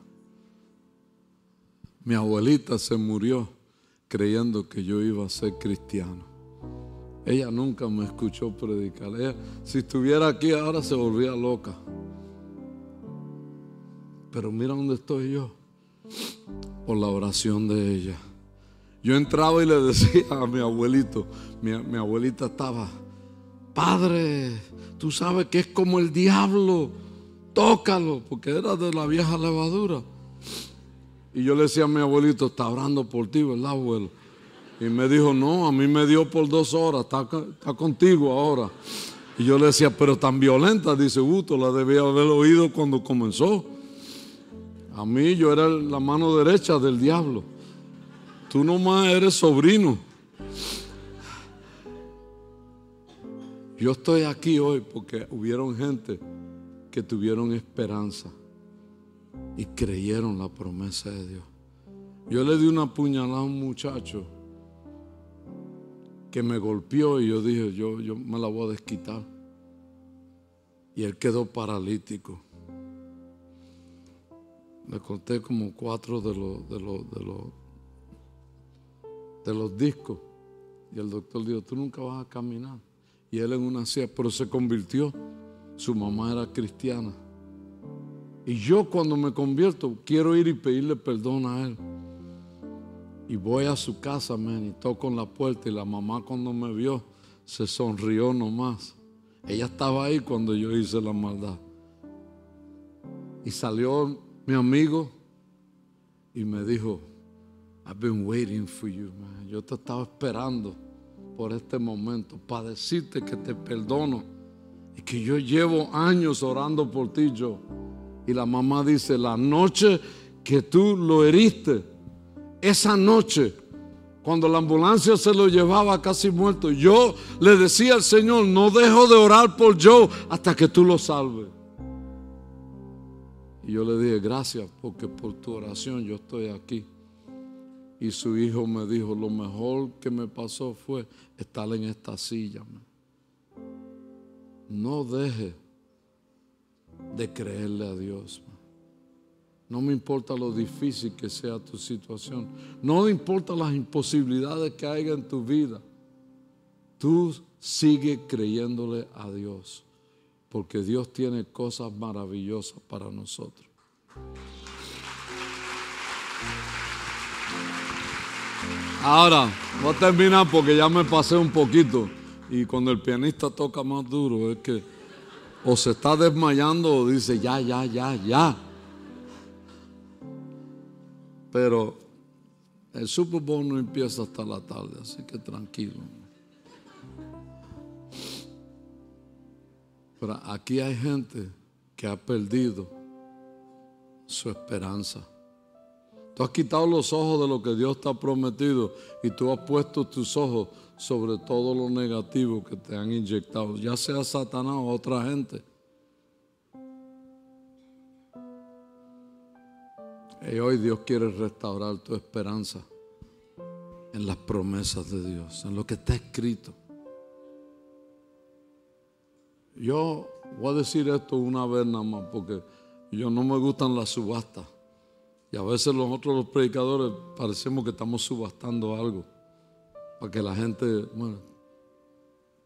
Mi abuelita se murió creyendo que yo iba a ser cristiano. Ella nunca me escuchó predicar. Ella, si estuviera aquí ahora se volvía loca. Pero mira dónde estoy yo. Por la oración de ella. Yo entraba y le decía a mi abuelito, mi, mi abuelita estaba, Padre, tú sabes que es como el diablo, tócalo, porque era de la vieja levadura. Y yo le decía a mi abuelito, está orando por ti, ¿verdad, abuelo? Y me dijo, no, a mí me dio por dos horas, está, contigo ahora. Y yo le decía, pero tan violenta, dice Guto, la debía haber oído cuando comenzó. A mí yo era la mano derecha del diablo. Tú nomás eres sobrino. Yo estoy aquí hoy porque hubieron gente que tuvieron esperanza y creyeron la promesa de Dios. Yo le di una puñalada a un muchacho que me golpeó y yo dije, yo, yo me la voy a desquitar. Y él quedó paralítico. Le corté como cuatro de los, de los, de los, de los discos. Y el doctor dijo, tú nunca vas a caminar. Y él en una silla, pero se convirtió. Su mamá era cristiana. Y yo cuando me convierto quiero ir y pedirle perdón a él. Y voy a su casa, man, y toco en la puerta y la mamá cuando me vio se sonrió nomás. Ella estaba ahí cuando yo hice la maldad. Y salió mi amigo y me dijo, I've been waiting for you, man. Yo te estaba esperando por este momento para decirte que te perdono y que yo llevo años orando por ti, yo. Y la mamá dice, la noche que tú lo heriste, esa noche, cuando la ambulancia se lo llevaba casi muerto, yo le decía al Señor, no dejo de orar por Joe hasta que tú lo salves. Y yo le dije, gracias, porque por tu oración yo estoy aquí. Y su hijo me dijo, lo mejor que me pasó fue estar en esta silla. No deje de creerle a Dios. No me importa lo difícil que sea tu situación. No me importa las imposibilidades que haya en tu vida. Tú sigue creyéndole a Dios. Porque Dios tiene cosas maravillosas para nosotros. Ahora, voy a terminar porque ya me pasé un poquito. Y cuando el pianista toca más duro, es que o se está desmayando o dice ya, ya, ya, ya. Pero el Super Bowl no empieza hasta la tarde, así que tranquilo. Pero aquí hay gente que ha perdido su esperanza. Tú has quitado los ojos de lo que Dios te ha prometido y tú has puesto tus ojos sobre todo lo negativo que te han inyectado, ya sea Satanás o otra gente. Y hoy Dios quiere restaurar tu esperanza en las promesas de Dios, en lo que está escrito. Yo voy a decir esto una vez nada más porque yo no me gustan las subastas. Y a veces nosotros los predicadores parecemos que estamos subastando algo para que la gente, bueno,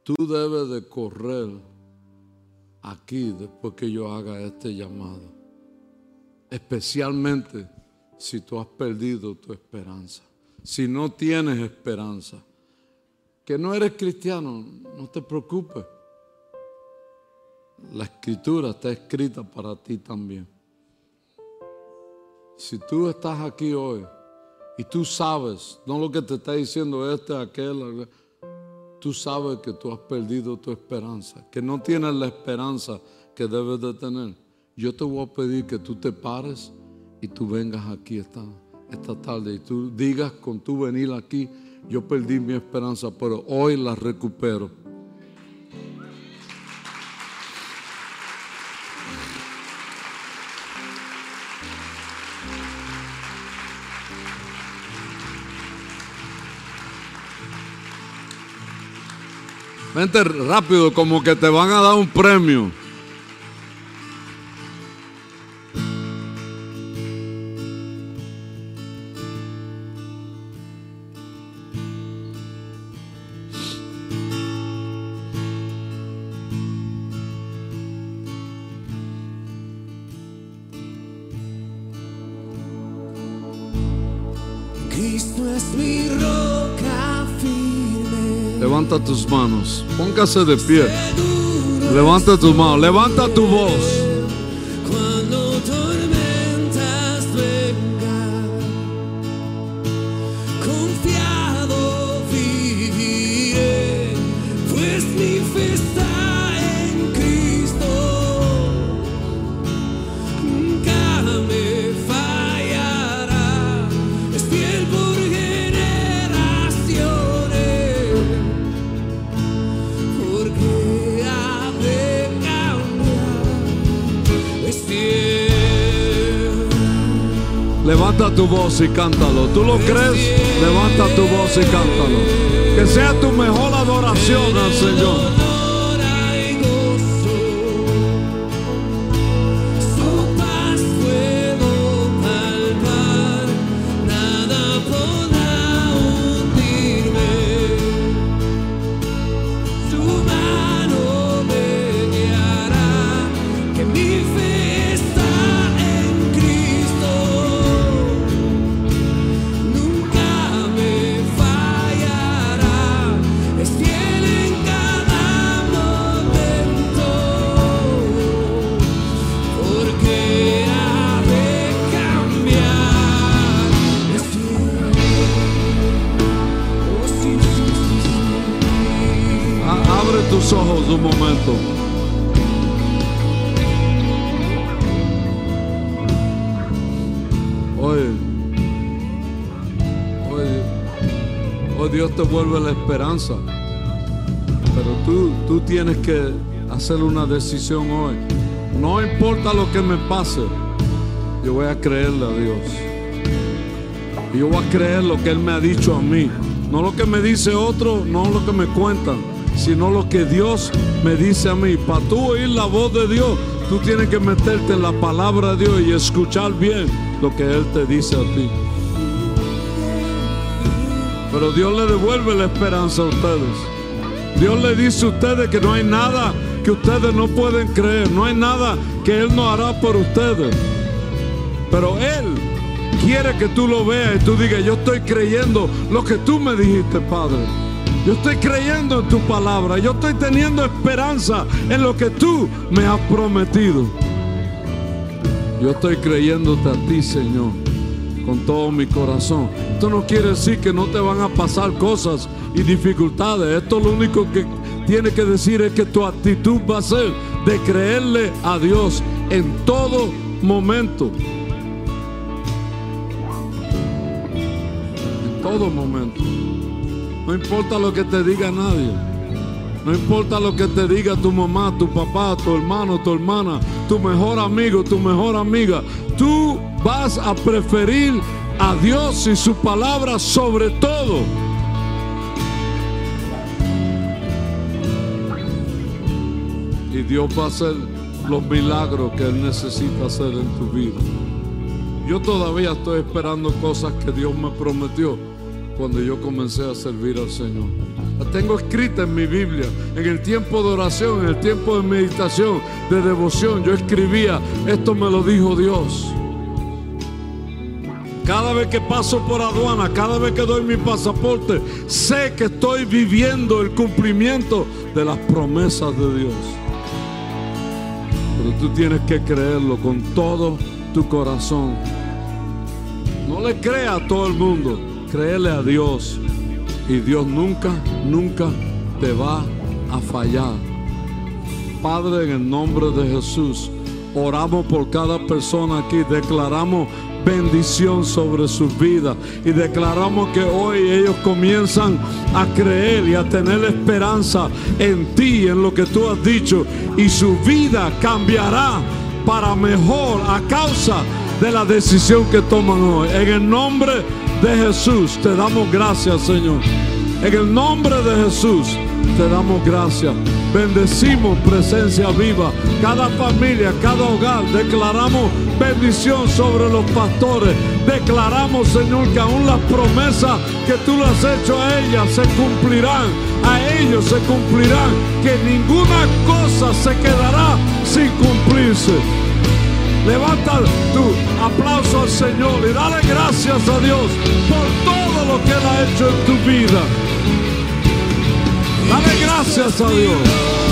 tú debes de correr aquí después que yo haga este llamado especialmente si tú has perdido tu esperanza, si no tienes esperanza, que no eres cristiano, no te preocupes. la escritura está escrita para ti también. Si tú estás aquí hoy y tú sabes, no lo que te está diciendo este, aquel, tú sabes que tú has perdido tu esperanza, que no tienes la esperanza que debes de tener. Yo te voy a pedir que tú te pares y tú vengas aquí esta, esta tarde y tú digas con tu venir aquí, yo perdí mi esperanza, pero hoy la recupero. Vente rápido, como que te van a dar un premio. Tus manos, póngase de pie. Levanta tus manos, levanta tu voz. Tu voz y cántalo. ¿Tú lo crees? Levanta tu voz y cántalo. Que sea tu mejor adoración al Señor. Esperanza. Pero tú, tú tienes que hacer una decisión hoy. No importa lo que me pase, yo voy a creerle a Dios. Yo voy a creer lo que Él me ha dicho a mí. No lo que me dice otro, no lo que me cuentan, sino lo que Dios me dice a mí. Para tú oír la voz de Dios, tú tienes que meterte en la palabra de Dios y escuchar bien lo que Él te dice a ti. Dios le devuelve la esperanza a ustedes. Dios le dice a ustedes que no hay nada que ustedes no pueden creer. No hay nada que Él no hará por ustedes. Pero Él quiere que tú lo veas y tú digas, yo estoy creyendo lo que tú me dijiste, Padre. Yo estoy creyendo en tu palabra. Yo estoy teniendo esperanza en lo que tú me has prometido. Yo estoy creyéndote a ti, Señor, con todo mi corazón. Esto no quiere decir que no te van a pasar cosas y dificultades. Esto lo único que tiene que decir es que tu actitud va a ser de creerle a Dios en todo momento. En todo momento. No importa lo que te diga nadie. No importa lo que te diga tu mamá, tu papá, tu hermano, tu hermana, tu mejor amigo, tu mejor amiga. Tú vas a preferir a Dios y su palabra sobre todo. Y Dios va a hacer los milagros que Él necesita hacer en tu vida. Yo todavía estoy esperando cosas que Dios me prometió cuando yo comencé a servir al Señor. La tengo escrita en mi Biblia, en el tiempo de oración, en el tiempo de meditación, de devoción. Yo escribía, esto me lo dijo Dios. Cada vez que paso por aduana, cada vez que doy mi pasaporte, sé que estoy viviendo el cumplimiento de las promesas de Dios. Pero tú tienes que creerlo con todo tu corazón. No le crea a todo el mundo, créele a Dios. Y Dios nunca, nunca te va a fallar. Padre, en el nombre de Jesús, oramos por cada persona aquí, declaramos bendición sobre sus vidas y declaramos que hoy ellos comienzan a creer y a tener esperanza en ti, en lo que tú has dicho, y su vida cambiará para mejor a causa de la decisión que toman hoy. En el nombre de Jesús te damos gracias, Señor. En el nombre de Jesús te damos gracias. Bendecimos presencia viva. Cada familia, cada hogar. Declaramos bendición sobre los pastores. Declaramos, Señor, que aún las promesas que tú le has hecho a ellas se cumplirán. A ellos se cumplirán. Que ninguna cosa se quedará sin cumplirse. Levanta tu aplauso al Señor y dale gracias a Dios por todo lo que Él ha hecho en tu vida. Dale gracias a Dios.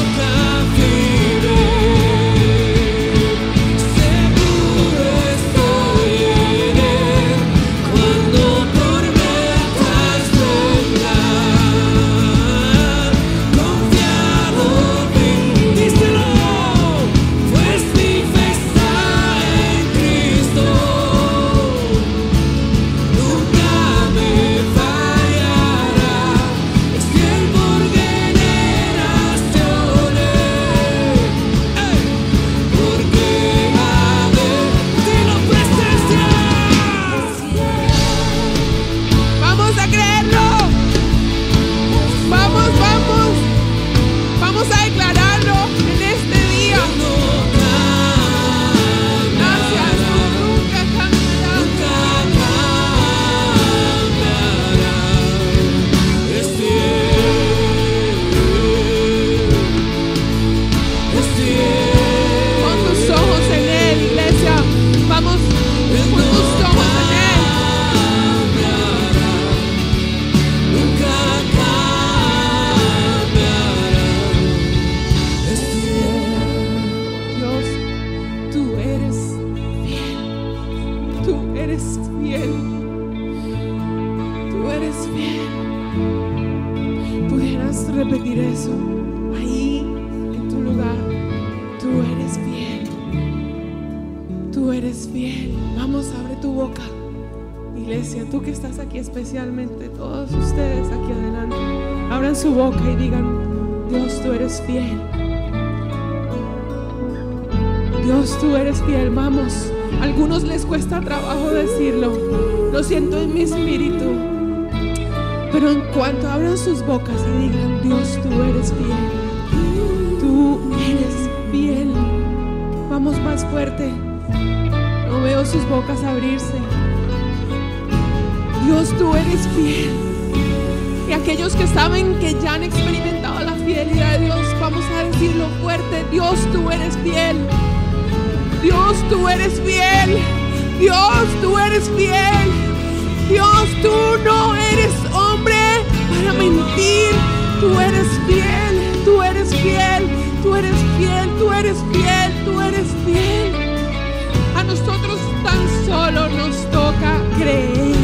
Nos toca creer.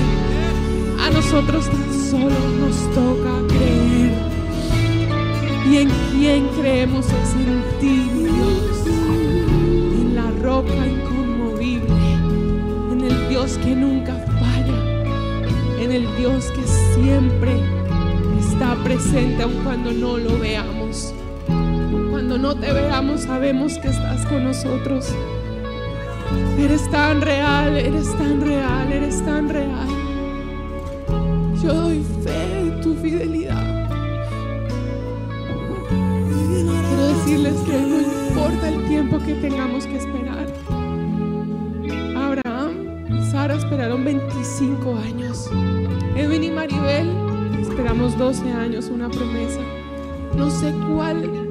A nosotros tan solo nos toca creer. ¿Y en quién creemos es en ti, Dios? En la roca inconmovible, en el Dios que nunca falla, en el Dios que siempre está presente aun cuando no lo veamos. Cuando no te veamos sabemos que estás con nosotros. Eres tan real, eres tan real, eres tan real. Yo doy fe en tu fidelidad. Quiero decirles que no importa el tiempo que tengamos que esperar. Abraham y Sara esperaron 25 años. Edwin y Maribel esperamos 12 años una promesa. No sé cuál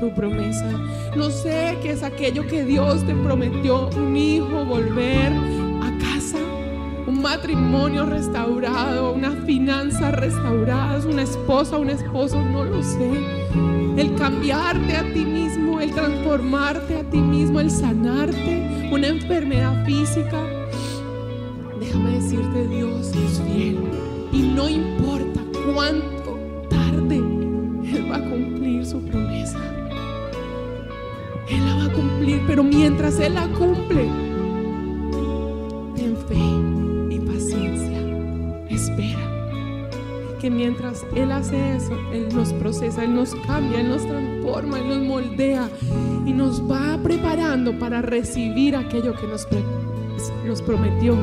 tu promesa. No sé qué es aquello que Dios te prometió, un hijo, volver a casa, un matrimonio restaurado, una finanza restaurada, una esposa, un esposo, no lo sé. El cambiarte a ti mismo, el transformarte a ti mismo, el sanarte una enfermedad física. Déjame decirte, Dios es fiel y no importa cuánto cumplir, pero mientras Él la cumple, ten fe y paciencia. Espera. Que mientras Él hace eso, Él nos procesa, Él nos cambia, Él nos transforma, Él nos moldea y nos va preparando para recibir aquello que nos, nos prometió.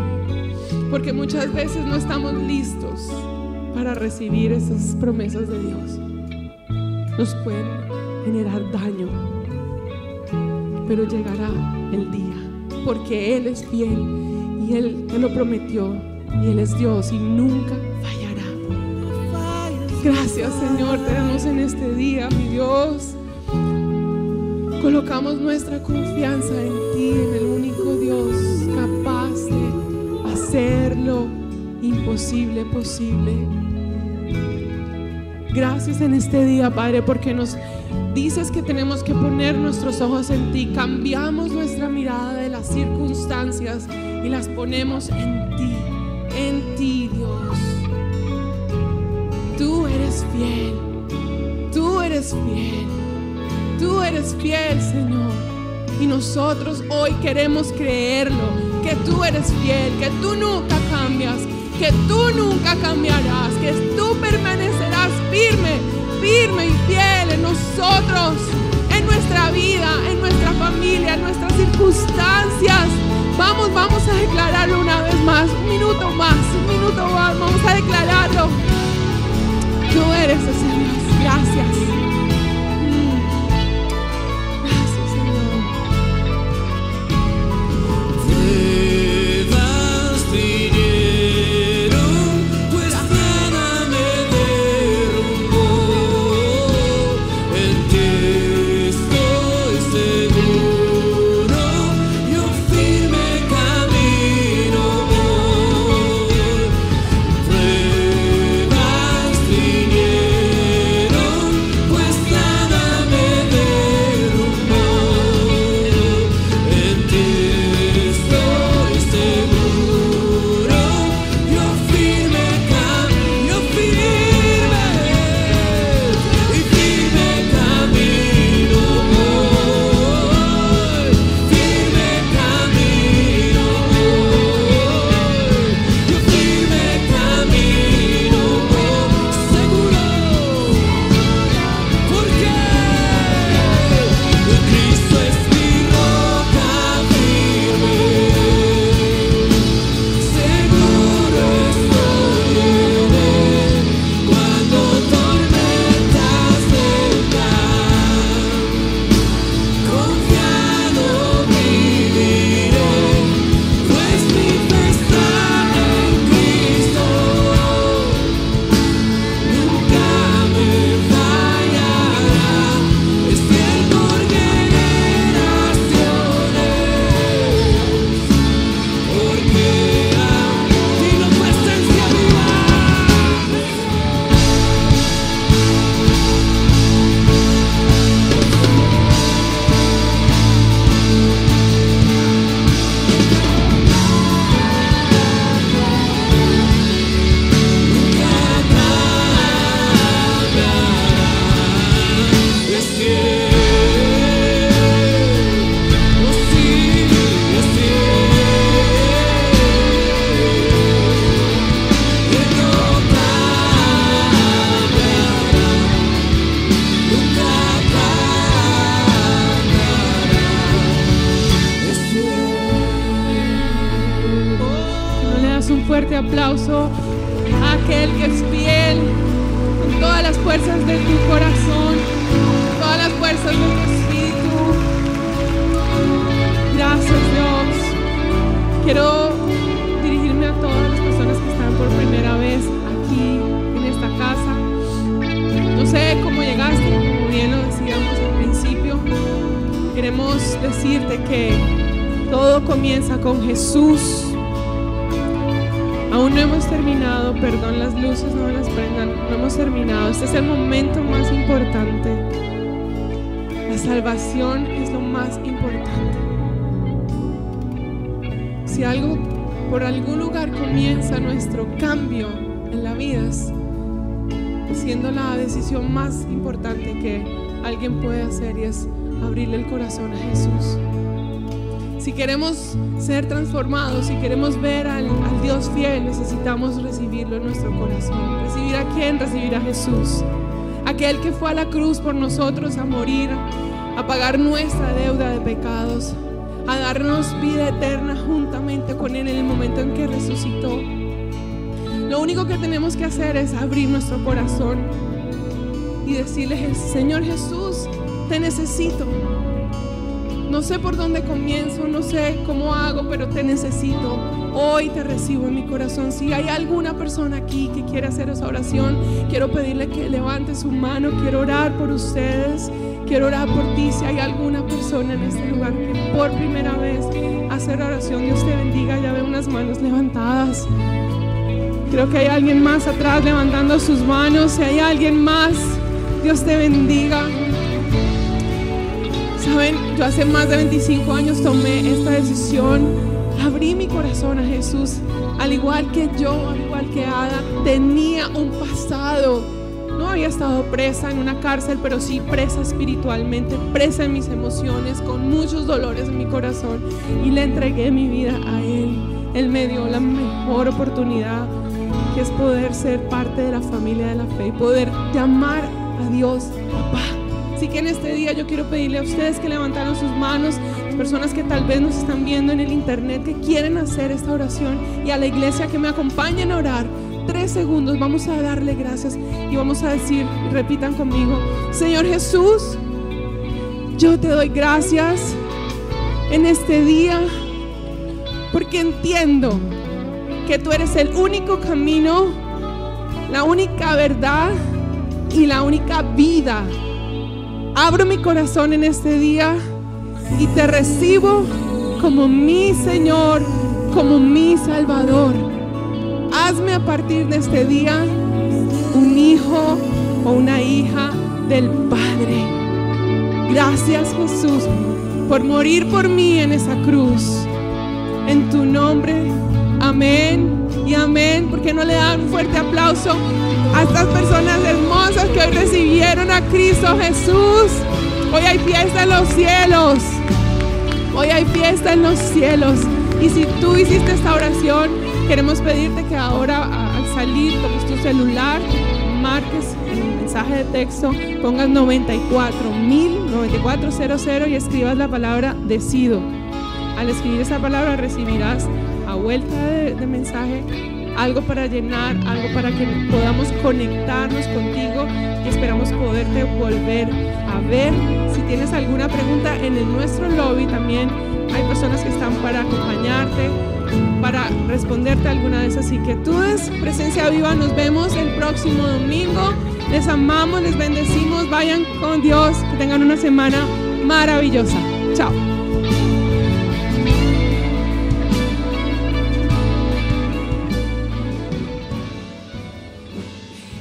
Porque muchas veces no estamos listos para recibir esas promesas de Dios. Nos pueden generar daño, pero llegará el día, porque Él es fiel y Él te lo prometió y Él es Dios y nunca fallará. Gracias Señor, te damos en este día, mi Dios. Colocamos nuestra confianza en ti, en el único Dios capaz de hacer lo imposible posible. Gracias en este día, Padre, porque nos dices que tenemos que poner nuestros ojos en ti. Cambiamos nuestra mirada de las circunstancias y las ponemos en ti, en ti, Dios. Tú eres fiel, tú eres fiel, tú eres fiel, Señor. Y nosotros hoy queremos creerlo, que tú eres fiel, que tú nunca cambias, que tú nunca cambiarás, que tú permanecerás firme, firme y fiel en nosotros, en nuestra vida, en nuestra familia, en nuestras circunstancias. Vamos, vamos a declararlo una vez más, un minuto más, un minuto más, vamos a declararlo. Tú eres ese Dios, gracias. Algún lugar comienza nuestro cambio en la vida, siendo la decisión más importante que alguien puede hacer y es abrirle el corazón a Jesús. Si queremos ser transformados, si queremos ver al, al Dios fiel, necesitamos recibirlo en nuestro corazón. ¿Recibir a quién? Recibir a Jesús. Aquel que fue a la cruz por nosotros a morir, a pagar nuestra deuda de pecados, a darnos vida eterna juntamente con Él en el momento en que resucitó. Lo único que tenemos que hacer es abrir nuestro corazón y decirle, Señor Jesús, te necesito. No sé por dónde comienzo, no sé cómo hago, pero te necesito. Hoy te recibo en mi corazón. Si hay alguna persona aquí que quiere hacer esa oración, quiero pedirle que levante su mano. Quiero orar por ustedes. Quiero orar por ti. Si hay alguna persona en este lugar que por primera vez hace la oración, Dios te bendiga. Ya veo unas manos levantadas. Creo que hay alguien más atrás levantando sus manos. Si hay alguien más, Dios te bendiga. Saben, yo hace más de 25 años tomé esta decisión. Abrí mi corazón a Jesús. Al igual que yo, al igual que Ada, tenía un pasado. Había estado presa en una cárcel, pero sí presa espiritualmente, presa en mis emociones, con muchos dolores en mi corazón. Y le entregué mi vida a Él. Él me dio la mejor oportunidad, que es poder ser parte de la familia de la fe y poder llamar a Dios papá. Así que en este día yo quiero pedirle a ustedes que levantaron sus manos, las personas que tal vez nos están viendo en el internet, que quieren hacer esta oración y a la iglesia que me acompañen a orar. Tres segundos, vamos a darle gracias y vamos a decir, repitan conmigo, Señor Jesús, yo te doy gracias en este día porque entiendo que tú eres el único camino, la única verdad y la única vida. Abro mi corazón en este día y te recibo como mi Señor, como mi Salvador. Hazme a partir de este día un hijo o una hija del Padre. Gracias Jesús por morir por mí en esa cruz. En tu nombre, amén y amén. ¿Por qué no le dan fuerte aplauso a estas personas hermosas que hoy recibieron a Cristo Jesús? Hoy hay fiesta en los cielos. Hoy hay fiesta en los cielos. Y si tú hiciste esta oración, queremos pedirte que ahora al salir tomes tu celular, marques el mensaje de texto, pongas 94.000, 9400 y escribas la palabra decido. Al escribir esa palabra recibirás a vuelta de, mensaje algo para llenar, algo para que podamos conectarnos contigo y esperamos poderte volver a ver. Si tienes alguna pregunta en nuestro lobby también hay personas que están para acompañarte, para responderte alguna de esas inquietudes. Presencia viva, nos vemos el próximo domingo. Les amamos, les bendecimos, vayan con Dios, que tengan una semana maravillosa. Chao.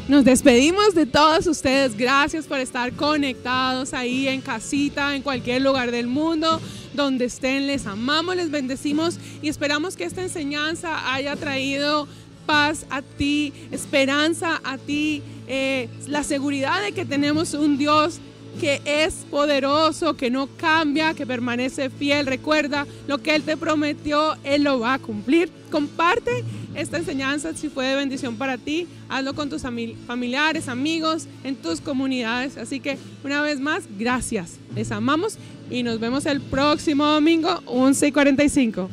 Nos despedimos de todos ustedes. Gracias por estar conectados ahí en casita, en cualquier lugar del mundo, donde estén. Les amamos, les bendecimos y esperamos que esta enseñanza haya traído paz a ti, esperanza a ti, eh, la seguridad de que tenemos un Dios que es poderoso, que no cambia, que permanece fiel. Recuerda lo que Él te prometió, Él lo va a cumplir. Comparte esta enseñanza si fue de bendición para ti. Hazlo con tus ami- familiares, amigos, en tus comunidades. Así que una vez más, gracias. Les amamos y nos vemos el próximo domingo, 11 y 45.